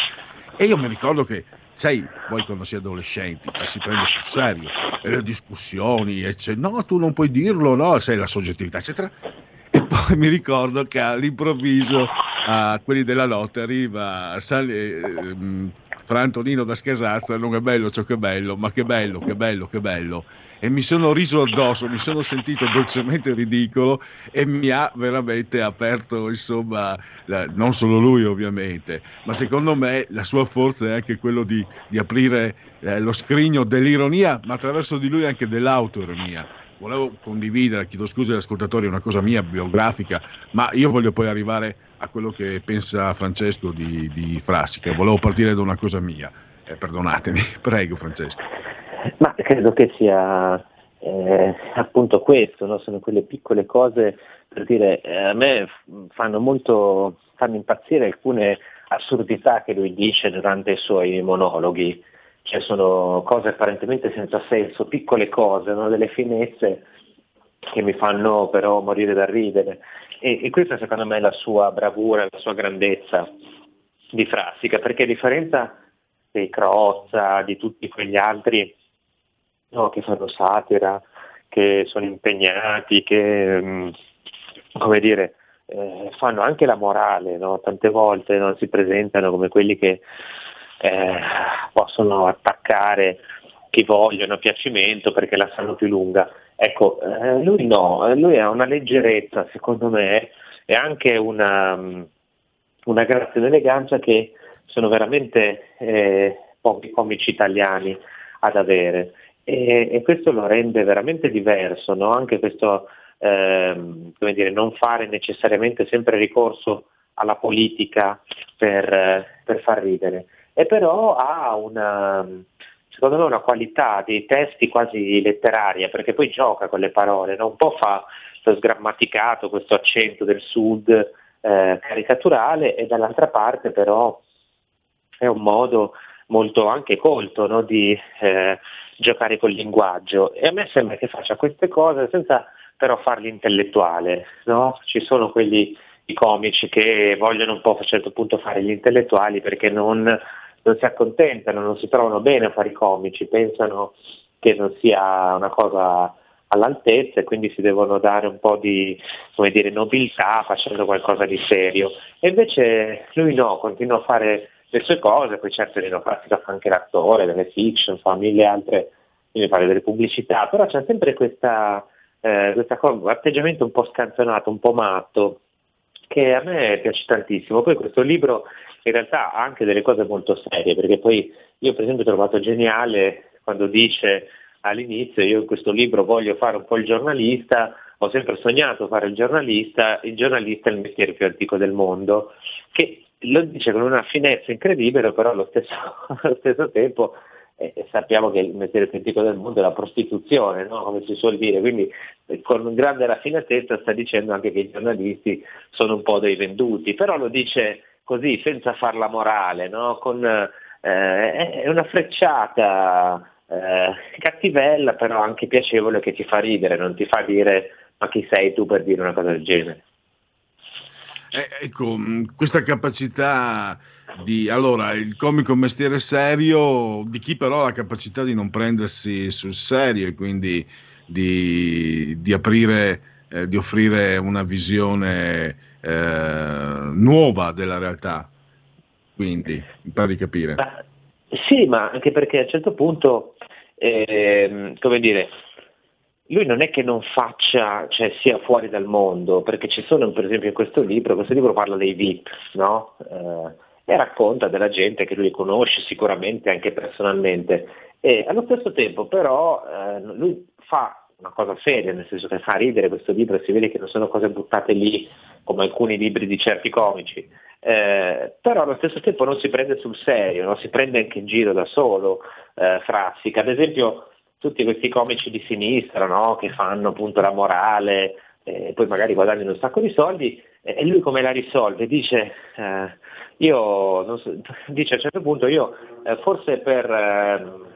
e io mi ricordo che sai poi quando si è adolescenti ci si prende sul serio e le discussioni eccetera no tu non puoi dirlo no sai la soggettività eccetera. E poi mi ricordo che all'improvviso a quelli della lotta arriva sale, ehm, Fra Antonino da Scasazza, non è bello ciò che è bello, ma che bello, che bello, che bello. E mi sono riso addosso, mi sono sentito dolcemente ridicolo e mi ha veramente aperto, insomma, la- non solo lui ovviamente, ma secondo me la sua forza è anche quello di, di aprire eh, lo scrigno dell'ironia, ma attraverso di lui anche dell'autoironia volevo condividere, chiedo scusa agli ascoltatori, una cosa mia biografica, ma io voglio poi arrivare a quello che pensa Francesco di, di Frassica. Volevo partire da una cosa mia. Eh, perdonatemi, prego Francesco. Ma credo che sia eh, appunto questo, no? sono quelle piccole cose per dire, eh, a me fanno molto, fanno impazzire alcune assurdità che lui dice durante i suoi monologhi, cioè sono cose apparentemente senza senso, piccole cose, no? delle finezze che mi fanno però morire da ridere. E, e questa secondo me è la sua bravura, la sua grandezza di Frassica, perché a differenza dei Crozza, di tutti quegli altri no, che fanno satira, che sono impegnati, che mm, come dire, eh, fanno anche la morale, no? tante volte non si presentano come quelli che eh, possono attaccare chi vogliono a piacimento perché la sanno più lunga. Ecco, eh, lui no, eh, lui ha una leggerezza secondo me e anche una, mm, una grazia ed eleganza che sono veramente eh, pochi comici italiani ad avere e, e questo lo rende veramente diverso, no? anche questo ehm, come dire, non fare necessariamente sempre ricorso alla politica per, eh, per far ridere e però ha una, secondo me una qualità dei testi quasi letteraria, perché poi gioca con le parole, no? un po' fa lo sgrammaticato, questo accento del sud eh, caricaturale e dall'altra parte però è un modo molto anche colto no? di eh, giocare col linguaggio e a me sembra che faccia queste cose senza però farli intellettuale, no? ci sono quelli i comici che vogliono un po' a un certo punto fare gli intellettuali perché non, non si accontentano, non si trovano bene a fare i comici, pensano che non sia una cosa all'altezza e quindi si devono dare un po' di dire, nobiltà facendo qualcosa di serio. E invece lui no, continua a fare le sue cose, poi certo Frassica fa anche l'attore, delle fiction, fa mille altre, quindi fare delle pubblicità, però c'è sempre questa, eh, atteggiamento un po' scanzonato, un po' matto, che a me piace tantissimo. Poi questo libro in realtà ha anche delle cose molto serie, perché poi io per esempio ho trovato geniale quando dice all'inizio io in questo libro voglio fare un po' il giornalista, ho sempre sognato fare il giornalista, il giornalista è il mestiere più antico del mondo, che lo dice con una finezza incredibile, però allo stesso, allo stesso tempo eh, sappiamo che il mestiere più antico del mondo è la prostituzione, no? come si suol dire, quindi eh, con grande raffinatezza sta dicendo anche che i giornalisti sono un po' dei venduti, però lo dice così senza far la morale, no? con, eh, è una frecciata eh, cattivella, però anche piacevole che ti fa ridere, non ti fa dire ma chi sei tu per dire una cosa del genere. Eh, ecco, mh, questa capacità di... Allora, il comico è un mestiere serio, di chi però ha la capacità di non prendersi sul serio e quindi di, di aprire, eh, di offrire una visione eh, nuova della realtà. Quindi, mi pare di capire. Sì, ma anche perché a un certo punto, ehm, come dire, lui non è che non faccia, cioè sia fuori dal mondo, perché ci sono, per esempio, in questo libro, questo libro parla dei VIP, no? Eh, e racconta della gente che lui conosce sicuramente anche personalmente. E allo stesso tempo, però, eh, lui fa una cosa seria, nel senso che fa ridere questo libro e si vede che non sono cose buttate lì come alcuni libri di certi comici. Eh, però allo stesso tempo non si prende sul serio, no? si prende anche in giro da solo, eh, Frassica. Ad esempio tutti questi comici di sinistra no? che fanno appunto la morale eh, e poi magari guadagnano un sacco di soldi eh, e lui come la risolve? Dice, eh, io, non so, dice a un certo punto io eh, forse per, ehm,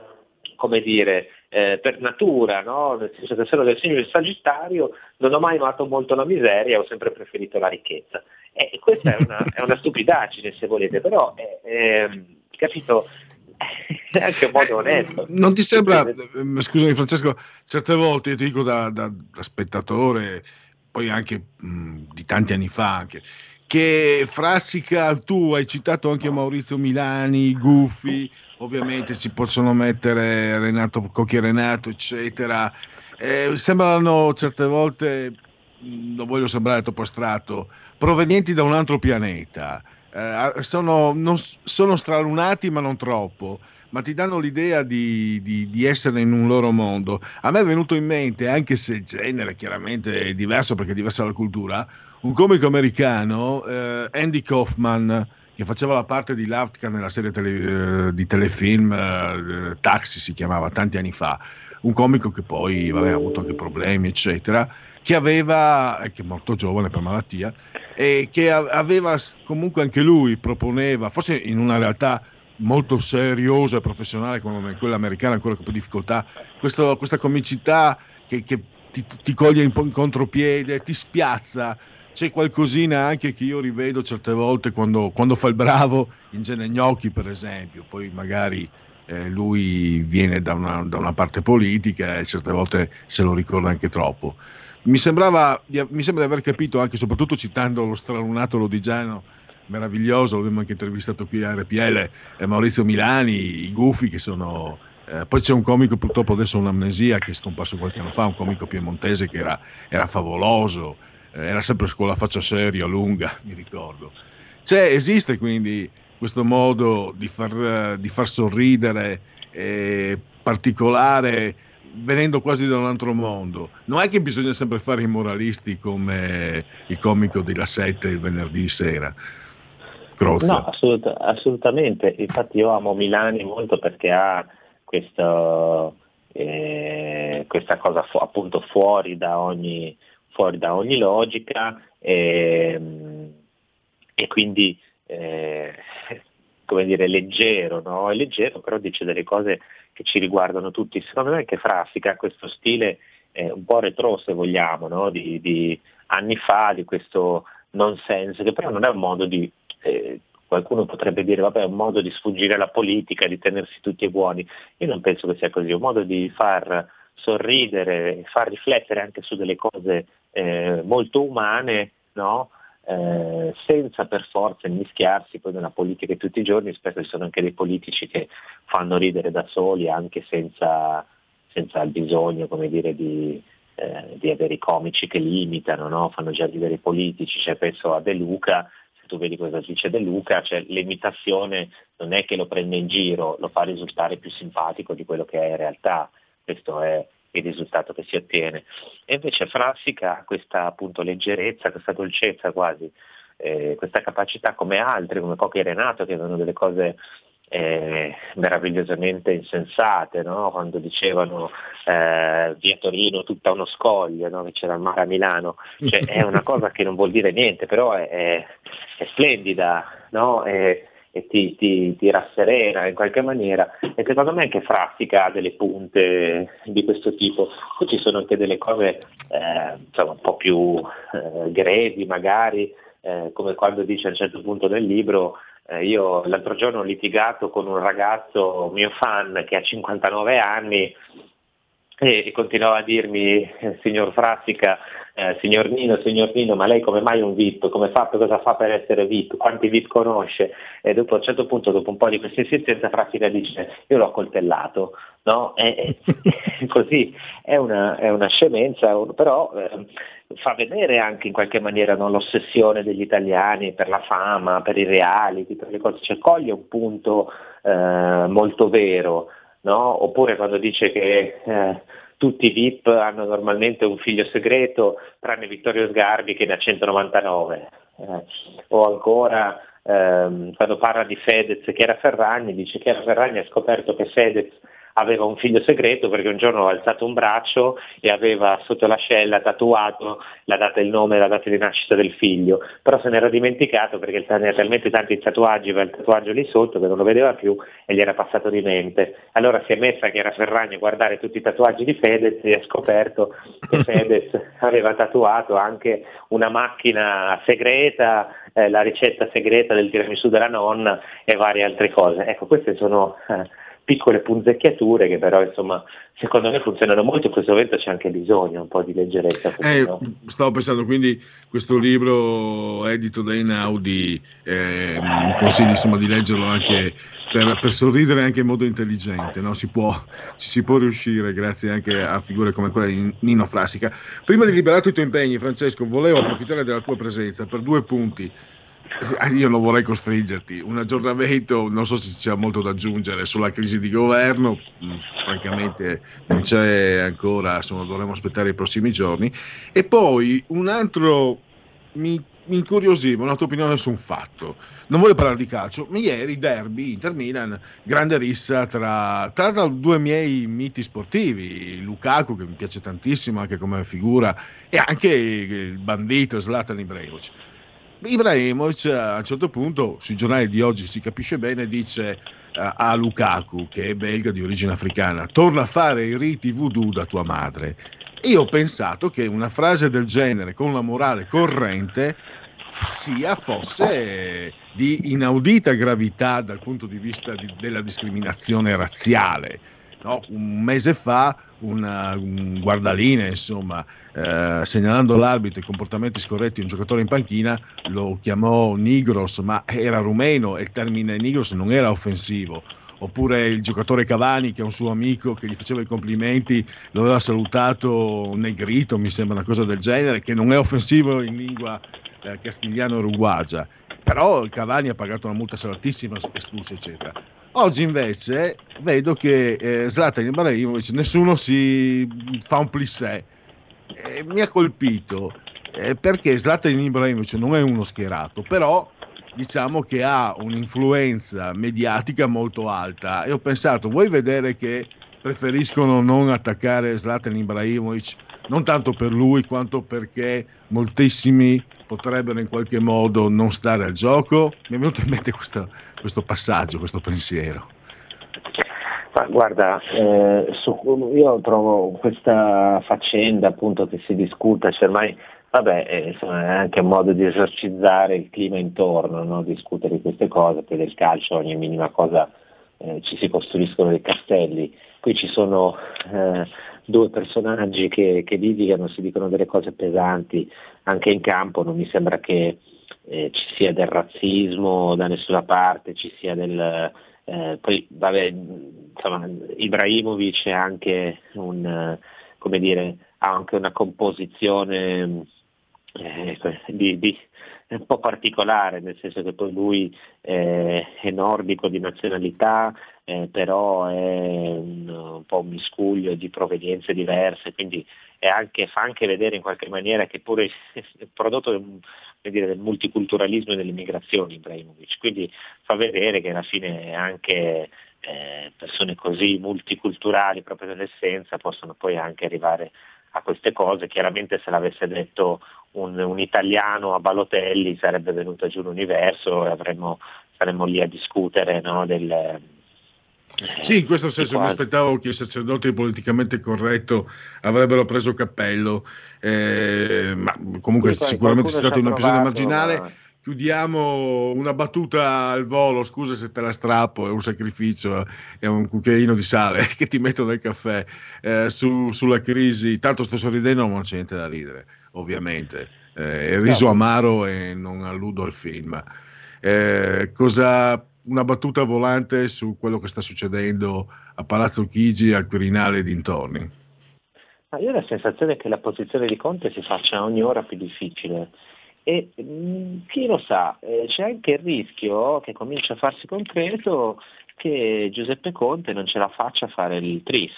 come dire, eh, per natura, no? nel senso che sono del segno del Sagittario, non ho mai amato molto la miseria, ho sempre preferito la ricchezza. E questa è una, è una stupidaggine se volete, però è, è, capito, è anche un modo onesto. Non ti sembra, eh, scusami Francesco, certe volte io ti dico da, da- da spettatore, poi anche mh, di tanti anni fa anche, che Frassica, tu hai citato anche Maurizio Milani, Guffi, ovviamente ci possono mettere Renato Cocchi Renato, eccetera. Eh, sembrano certe volte, non voglio sembrare troppo astratto, provenienti da un altro pianeta. Eh, sono, non sono stralunati ma non troppo, ma ti danno l'idea di, di- di essere in un loro mondo. A me è venuto in mente, anche se il genere chiaramente è diverso perché è diversa la cultura, un comico americano, eh, Andy Kaufman, che faceva la parte di Lafka nella serie tele- eh, di telefilm eh, Taxi si chiamava tanti anni fa, un comico che poi vabbè, ha avuto anche problemi eccetera, che aveva, e che è molto giovane per malattia, e che aveva comunque anche lui proponeva, forse in una realtà molto seriosa e professionale come quella americana, ancora con più difficoltà, questo- questa comicità che, che ti, ti coglie in, in contropiede, ti spiazza. C'è qualcosina anche che io rivedo certe volte quando, quando fa il bravo in Genegnocchi, per esempio, poi magari eh, lui viene da una, da una parte politica e certe volte se lo ricorda anche troppo. Mi, sembrava, mi sembra di aver capito anche, soprattutto citando lo stralunato lodigiano meraviglioso, l'abbiamo anche intervistato qui a RPL, eh, Maurizio Milani, i Gufi che sono... eh, poi c'è un comico, purtroppo adesso un'amnesia, che è scomparso qualche anno fa, un comico piemontese che era, era favoloso, era sempre con la faccia seria, lunga, mi ricordo. C'è, esiste quindi questo modo di far, di far sorridere eh, particolare venendo quasi da un altro mondo. Non è che bisogna sempre fare i moralisti come il comico di La 7 il venerdì sera. Crozza. No, assolut- assolutamente. Infatti io amo Milani molto perché ha questo, eh, questa cosa fu- appunto fuori da ogni, fuori da ogni logica ehm, e quindi eh, come dire leggero, no? È leggero però dice delle cose che ci riguardano tutti. Secondo me anche Frassica ha questo stile eh, un po' retro se vogliamo, no? di, di anni fa, di questo nonsense, che però non è un modo di, eh, qualcuno potrebbe dire, vabbè, è un modo di sfuggire alla politica, di tenersi tutti buoni. Io non penso che sia così, è un modo di far sorridere, far riflettere anche su delle cose eh, molto umane, no? Eh, senza per forza mischiarsi poi nella politica di tutti i giorni, spesso ci sono anche dei politici che fanno ridere da soli anche senza, senza il bisogno dire, di, eh, di avere i comici che li imitano, no? fanno già ridere i politici, cioè, penso a De Luca, se tu vedi cosa dice De Luca, cioè, l'imitazione non è che lo prende in giro, lo fa risultare più simpatico di quello che è in realtà, questo è il risultato che si ottiene. E invece Frassica ha questa appunto leggerezza, questa dolcezza quasi, eh, questa capacità come altri, come Cocchi e Renato, che avevano delle cose eh, meravigliosamente insensate, no? quando dicevano eh, via Torino tutta uno scoglio, no? che c'era il mare a Milano, cioè, è una cosa che non vuol dire niente, però è, è- è splendida, no? È- e ti, ti, ti rasserena in qualche maniera e secondo me anche Frassica ha delle punte di questo tipo. Poi ci sono anche delle cose eh, insomma, un po' più eh, grevi magari, eh, come quando dice a un certo punto del libro eh, io l'altro giorno ho litigato con un ragazzo mio fan che ha 59 anni e, continuava a dirmi, eh, signor Frassica, eh, signor Nino, signor Nino, ma lei come mai un VIP? Come fa, cosa fa per essere VIP? Quanti VIP conosce? E dopo a un certo punto, dopo un po' di questa insistenza, Frassica dice, io l'ho coltellato, no? E, e così è una, è una scemenza, però eh, fa vedere anche in qualche maniera no, l'ossessione degli italiani per la fama, per i reality, per le cose, cioè coglie un punto eh, molto vero, no? Oppure quando dice che eh, tutti i VIP hanno normalmente un figlio segreto, tranne Vittorio Sgarbi che ne ha 199. Eh, o ancora ehm, quando parla di Fedez e Chiara Ferragni, dice che Chiara Ferragni ha scoperto che Fedez aveva un figlio segreto perché un giorno ha alzato un braccio e aveva sotto l'ascella tatuato la data il nome e la data di nascita del figlio, però se ne era dimenticato perché aveva talmente tanti tatuaggi, aveva il tatuaggio lì sotto che non lo vedeva più e gli era passato di mente. Allora si è messa che era Ferragni a guardare tutti i tatuaggi di Fedez e ha scoperto che Fedez aveva tatuato anche una macchina segreta, eh, la ricetta segreta del tiramisù della nonna e varie altre cose. Ecco, queste sono eh, piccole punzecchiature che però insomma secondo me funzionano molto, in questo momento c'è anche bisogno un po' di leggerezza. Eh, no? stavo pensando quindi questo libro edito da Einaudi, eh, consigli insomma di leggerlo anche per, per sorridere anche in modo intelligente, no? si può, ci si può riuscire grazie anche a figure come quella di Nino Frassica. Prima di liberare i tuoi impegni Francesco volevo approfittare della tua presenza per due punti. Eh, Io non vorrei costringerti, un aggiornamento, non so se c'è molto da aggiungere sulla crisi di governo, mm, francamente non c'è ancora, insomma, dovremo aspettare i prossimi giorni. E poi un altro mi, mi incuriosiva, una tua opinione su un fatto. Non voglio parlare di calcio, ma ieri derby Inter-Milan, grande rissa tra, tra due miei miti sportivi, Lukaku che mi piace tantissimo anche come figura e anche il bandito Zlatan Ibrahimovic. Ibrahimovic a un certo punto sui giornali di oggi si capisce bene dice eh, a Lukaku che è belga di origine africana torna a fare i riti voodoo da tua madre io ho pensato che una frase del genere con una morale corrente sia fosse di inaudita gravità dal punto di vista di- della discriminazione razziale No, un mese fa una- un guardaline, insomma, eh, segnalando all'arbitro i comportamenti scorretti di un giocatore in panchina, lo chiamò Nigros, ma era rumeno e il termine Nigros non era offensivo. Oppure il giocatore Cavani, che è un suo amico che gli faceva i complimenti, lo aveva salutato negrito, mi sembra una cosa del genere, che non è offensivo in lingua eh, castigliano-uruguagia. Però Cavani ha pagato una multa salatissima, espulso, eccetera. Oggi invece vedo che eh, Zlatan Ibrahimovic nessuno si fa un plissé. E mi ha colpito eh, perché Zlatan Ibrahimovic non è uno schierato, però diciamo che ha un'influenza mediatica molto alta e ho pensato, vuoi vedere che preferiscono non attaccare Zlatan Ibrahimovic non tanto per lui quanto perché moltissimi potrebbero in qualche modo non stare al gioco? Mi è venuto in mente questo, questo passaggio, questo pensiero. Ma guarda, eh, su- io trovo questa faccenda appunto che si discuta, cioè ormai vabbè, eh, insomma, è anche un modo di esorcizzare il clima intorno, no? discutere di queste cose, poi del calcio ogni minima cosa eh, ci si costruiscono dei castelli. Qui ci sono eh, due personaggi che, che litigano, si dicono delle cose pesanti anche in campo, non mi sembra che eh, ci sia del razzismo da nessuna parte, ci sia del... eh, poi vabbè, insomma, Ibrahimovic è anche un, come dire, ha anche una composizione eh, di, di- un po' particolare, nel senso che poi lui eh, è nordico di nazionalità, eh, però è un, un po' un miscuglio di provenienze diverse, quindi anche- fa anche vedere in qualche maniera che pure è prodotto del, dire, del multiculturalismo e dell'immigrazione Ibrahimovic, quindi fa vedere che alla fine anche eh, persone così multiculturali proprio nell'essenza possono poi anche arrivare a queste cose. Chiaramente se l'avesse detto un, un italiano a Balotelli sarebbe venuto giù l'universo e avremmo saremmo lì a discutere no, del... Sì, in questo senso mi aspettavo che i sacerdoti politicamente corretto avrebbero preso cappello, eh, ma comunque Sì, sicuramente si tratta di un episodio marginale. ma- Chiudiamo una battuta al volo, scusa se te la strappo, è un sacrificio, è un cucchiaino di sale che ti metto nel caffè eh, su- sulla crisi. Tanto sto sorridendo, ma non c'è niente da ridere, ovviamente. Eh, è riso amaro e non alludo al film. Eh, cosa, una battuta volante su quello che sta succedendo a Palazzo Chigi, al Quirinale e dintorni. Ma io ho la sensazione che la posizione di Conte si faccia ogni ora più difficile e mh, chi lo sa, eh, c'è anche il rischio che comincia a farsi concreto che Giuseppe Conte non ce la faccia a fare il tris.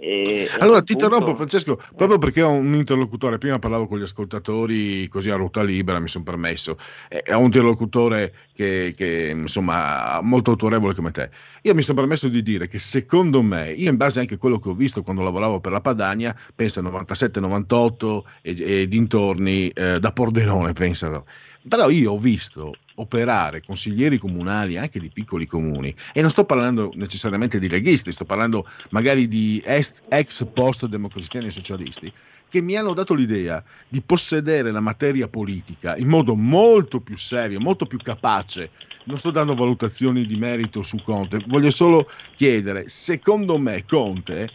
E, Allora ti interrompo Francesco, proprio perché ho un interlocutore, prima parlavo con gli ascoltatori così a ruota libera, mi sono permesso, e ho un interlocutore che, che, insomma molto autorevole come te. Io mi sono permesso di dire che secondo me, io in base anche a quello che ho visto quando lavoravo per la Padania, pensa 97-98 e, e dintorni eh, da Pordenone, pensano. Però io ho visto operare consiglieri comunali anche di piccoli comuni e non sto parlando necessariamente di leghisti, sto parlando magari di ex post democristiani e socialisti che mi hanno dato l'idea di possedere la materia politica in modo molto più serio, molto più capace. Non sto dando valutazioni di merito su Conte, voglio solo chiedere, secondo me Conte,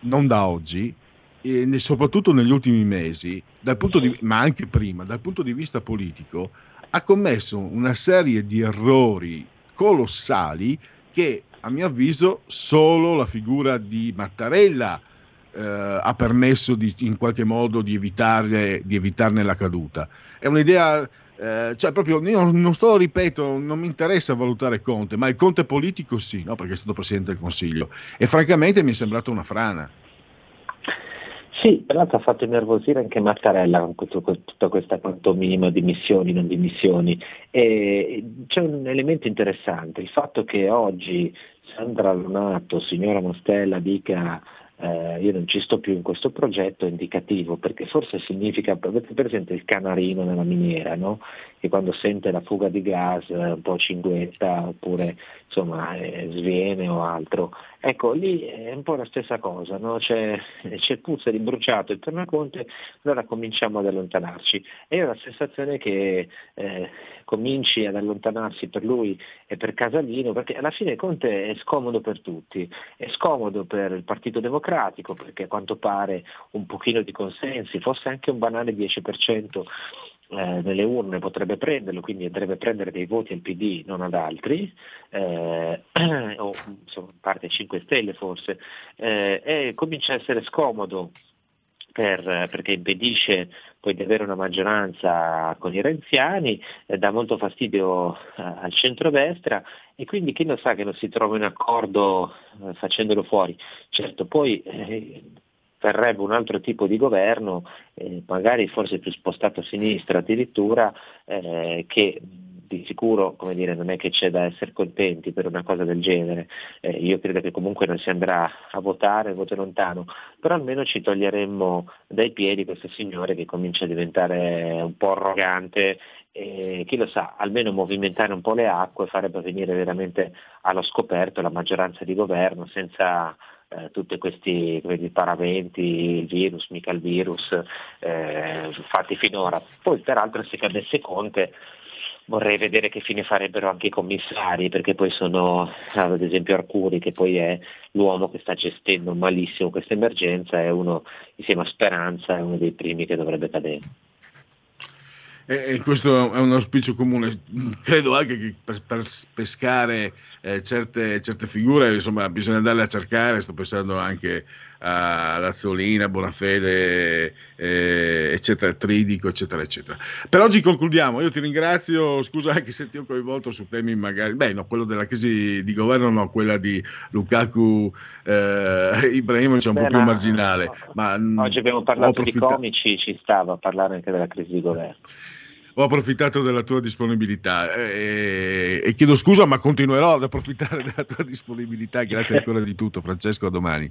non da oggi, soprattutto negli ultimi mesi, di- ma anche prima, dal punto di vista politico, ha commesso una serie di errori colossali che, a mio avviso, solo la figura di Mattarella eh, ha permesso di, in qualche modo di, evitare, di evitarne la caduta. È un'idea, eh, cioè proprio, io non- sto, ripeto, non mi interessa valutare Conte, ma il Conte politico sì, no? perché è stato Presidente del Consiglio. E francamente mi è sembrato una frana. Sì, peraltro ha fatto innervosire anche Mattarella con questo- con tutta questa pantomima di missioni, non di missioni. E c'è un elemento interessante, il fatto che oggi Sandra Lonato, signora Mostella, dica eh, io non ci sto più in questo progetto è indicativo, perché forse significa, avete presente il canarino nella miniera, no? Che quando sente la fuga di gas eh, un po' cinguetta oppure insomma eh, sviene o altro. Ecco, lì è un po' la stessa cosa, no? c'è, c'è puzza di bruciato intorno a Conte, allora cominciamo ad allontanarci. E io ho la sensazione che eh, cominci ad allontanarsi per lui e per Casalino, perché alla fine Conte è scomodo per tutti, è scomodo per il Partito Democratico, perché a quanto pare un pochino di consensi, forse anche un banale 10% eh, nelle urne potrebbe prenderlo, quindi andrebbe a prendere dei voti al PD, non ad altri, eh, o insomma, in parte 5 Stelle forse, eh, e comincia a essere scomodo per- perché impedisce poi di avere una maggioranza con i renziani, eh, dà molto fastidio eh, al centrodestra e quindi chi lo sa che non si trova in accordo eh, facendolo fuori. Certo, poi verrebbe un altro tipo di governo, eh, magari forse più spostato a sinistra addirittura, eh, che di sicuro come dire, non è che c'è da essere contenti per una cosa del genere. Eh, io credo che comunque non si andrà a votare, voto lontano, però almeno ci toglieremmo dai piedi questo signore che comincia a diventare un po' arrogante e chi lo sa, almeno movimentare un po' le acque farebbe venire veramente allo scoperto la maggioranza di governo senza eh, tutti questi dire, paraventi, virus, mica il virus, eh, fatti finora. Poi peraltro se cadesse Conte vorrei vedere che fine farebbero anche i commissari, perché poi sono ad esempio Arcuri, che poi è l'uomo che sta gestendo malissimo questa emergenza, è uno, insieme a Speranza, è uno dei primi che dovrebbe cadere. E, questo è un auspicio comune. Credo anche che per, per pescare eh, certe, certe figure insomma, bisogna andarle a cercare. Sto pensando anche a Lazzolina, Bonafede, eh, eccetera, Tridico, eccetera, eccetera. Per oggi concludiamo. Io ti ringrazio. Scusa anche se ti ho coinvolto su temi magari. Beh, no, quello della crisi di governo, no, quella di Lukaku, eh, Ibrahimovic è un Beh, po' più ma- marginale. Ma, mh, Oggi abbiamo parlato di approfitta- comici, ci stava a parlare anche della crisi di governo. ho approfittato della tua disponibilità eh, e, chiedo scusa, ma continuerò ad approfittare della tua disponibilità. Grazie ancora di tutto, Francesco. A domani.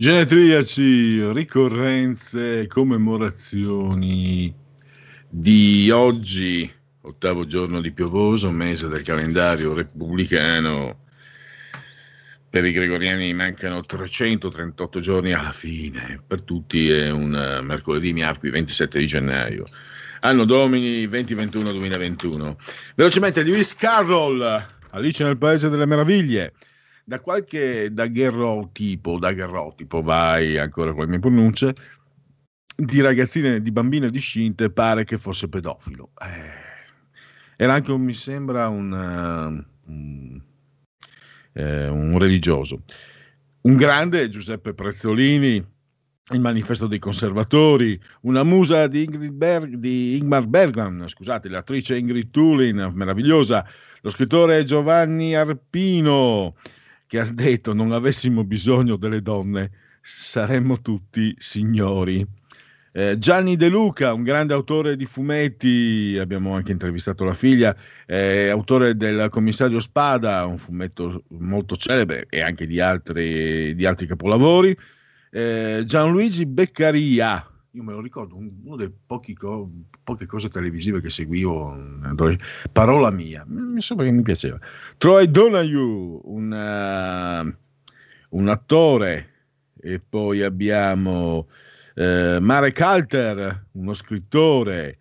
Genetriaci, ricorrenze, commemorazioni di oggi, ottavo giorno di piovoso, mese del calendario repubblicano. Per i gregoriani mancano 338 giorni alla fine, per tutti è un eh, mercoledì miarqui 27 di gennaio. Anno domini 2021-2021. Velocemente Lewis Carroll, Alice nel Paese delle Meraviglie da qualche daguerrotipo, daguerrotipo, vai ancora con le mie pronunce, di ragazzine, di bambine discinte pare che fosse pedofilo. Eh, era anche, un, mi sembra, un, uh, un, eh, un religioso. Un grande Giuseppe Prezzolini, il manifesto dei conservatori, una musa di, Berg, di Ingmar Bergman, scusate, l'attrice Ingrid Tulin, meravigliosa, lo scrittore Giovanni Arpino, che ha detto non avessimo bisogno delle donne, saremmo tutti signori. Eh, Gianni De Luca, un grande autore di fumetti, abbiamo anche intervistato la figlia, eh, autore del Commissario Spada, un fumetto molto celebre e anche di altri, di altri capolavori. Eh, Gianluigi Beccaria, io me lo ricordo, uno delle co- poche cose televisive che seguivo, parola mia, mi che mi piaceva. Troy Donahue, un, uh, un attore, e poi abbiamo uh, Marek Alter, uno scrittore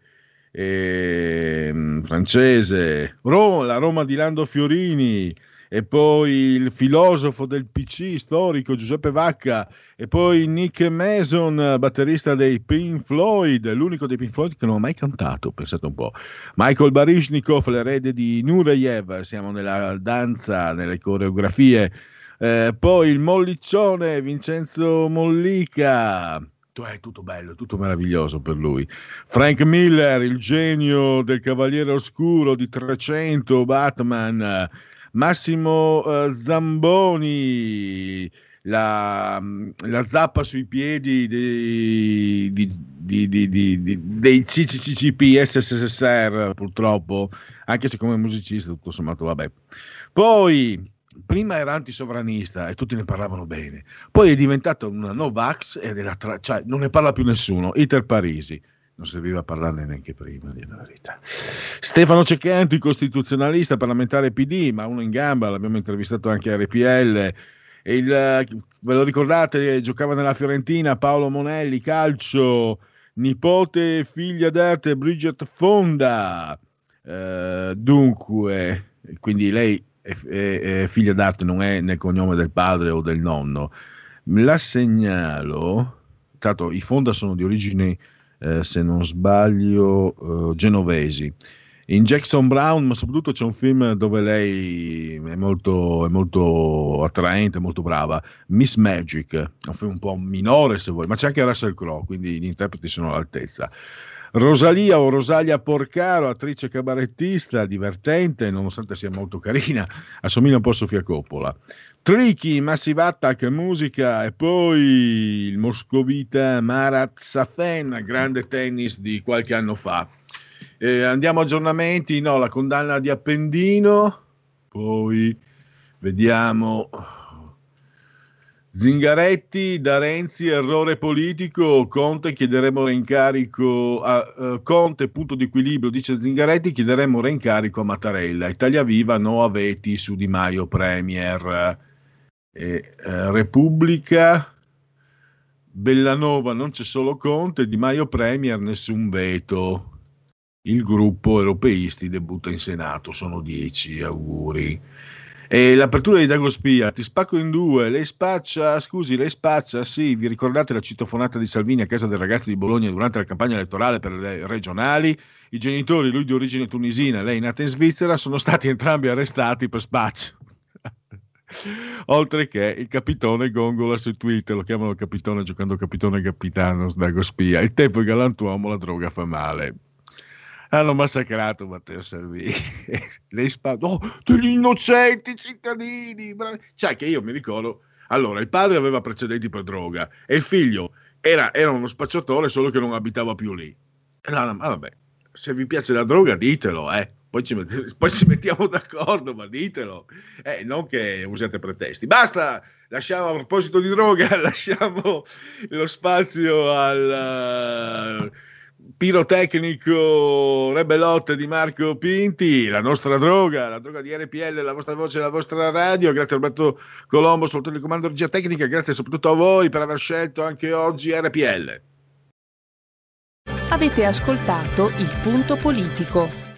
eh, francese, Ro- la Roma di Lando Fiorini, e poi il filosofo del PC storico Giuseppe Vacca e poi Nick Mason, batterista dei Pink Floyd, l'unico dei Pink Floyd che non ho mai cantato, pensate un po'. Michael Barishnikov, l'erede di Nureyev, siamo nella danza, nelle coreografie. Eh, poi il molliccione Vincenzo Mollica, è tutto bello, tutto meraviglioso per lui. Frank Miller, il genio del Cavaliere Oscuro di 300, Batman, Massimo uh, Zamboni, la, la, zappa sui piedi dei, dei CCCP SSSR purtroppo, anche se come musicista tutto sommato vabbè. Poi prima era antisovranista e tutti ne parlavano bene, poi è diventato una Novax e tra- cioè, non ne parla più nessuno, Iter Parisi non serviva a parlarne neanche prima, di la verità. Stefano Ceccanti, costituzionalista, parlamentare PD, ma uno in gamba, l'abbiamo intervistato anche a RPL. Il, ve lo ricordate, giocava nella Fiorentina Paolo Monelli, calcio, nipote e figlia d'arte Bridget Fonda. Uh, dunque, quindi lei è, è, è figlia d'arte, non è nel cognome del padre o del nonno. La segnalo, tanto i Fonda sono di origine eh, se non sbaglio, eh, genovesi. In Jackson Brown, ma soprattutto c'è un film dove lei è molto, è molto attraente, molto brava, Miss Magic, un film un po' minore se vuoi, ma c'è anche Russell Crowe, quindi gli interpreti sono all'altezza. Rosalia o Rosalia Porcaro, attrice cabarettista, divertente, nonostante sia molto carina, assomiglia un po' a Sofia Coppola. Tricky, Massive Attack, musica e poi il moscovita Marat Safen, grande tennis di qualche anno fa. Eh, andiamo a aggiornamenti, no, la condanna di Appendino, poi vediamo Zingaretti da Renzi, errore politico, Conte chiederemo reincarico a uh, Conte, punto di equilibrio, dice Zingaretti, chiederemo reincarico a Mattarella, Italia Viva, no a veti su Di Maio Premier, eh, eh, Repubblica, Bellanova non c'è solo Conte, Di Maio Premier nessun veto, il gruppo europeisti debutta in Senato, sono dieci, auguri. E l'apertura di Dagospia, ti spacco in due, lei spaccia, scusi, lei spaccia, sì, vi ricordate la citofonata di Salvini a casa del ragazzo di Bologna durante la campagna elettorale per le regionali? I genitori, lui di origine tunisina, lei nata in Svizzera, sono stati entrambi arrestati per spaccio. Oltre che il capitone gongola su Twitter, lo chiamano capitone giocando capitone capitano Dagospia. Il tempo è galantuomo, la droga fa male. Hanno massacrato Matteo Salvini. Lei spa- oh, degli innocenti cittadini. bravi. Cioè, che io mi ricordo. Allora, il padre aveva precedenti per droga e il figlio era, era uno spacciatore, solo che non abitava più lì. Là, ah, vabbè, se vi piace la droga, ditelo, eh. Poi ci, met- poi ci mettiamo d'accordo, ma ditelo. Eh, non che usiate pretesti. Basta, lasciamo a proposito di droga, lasciamo lo spazio al pirotecnico Rebellotte di Marco Pinti, la nostra droga, la droga di RPL, la vostra voce, la vostra radio. Grazie a Roberto Colombo sul telecomando regia tecnica, grazie soprattutto a voi per aver scelto anche oggi RPL. Avete ascoltato il punto politico.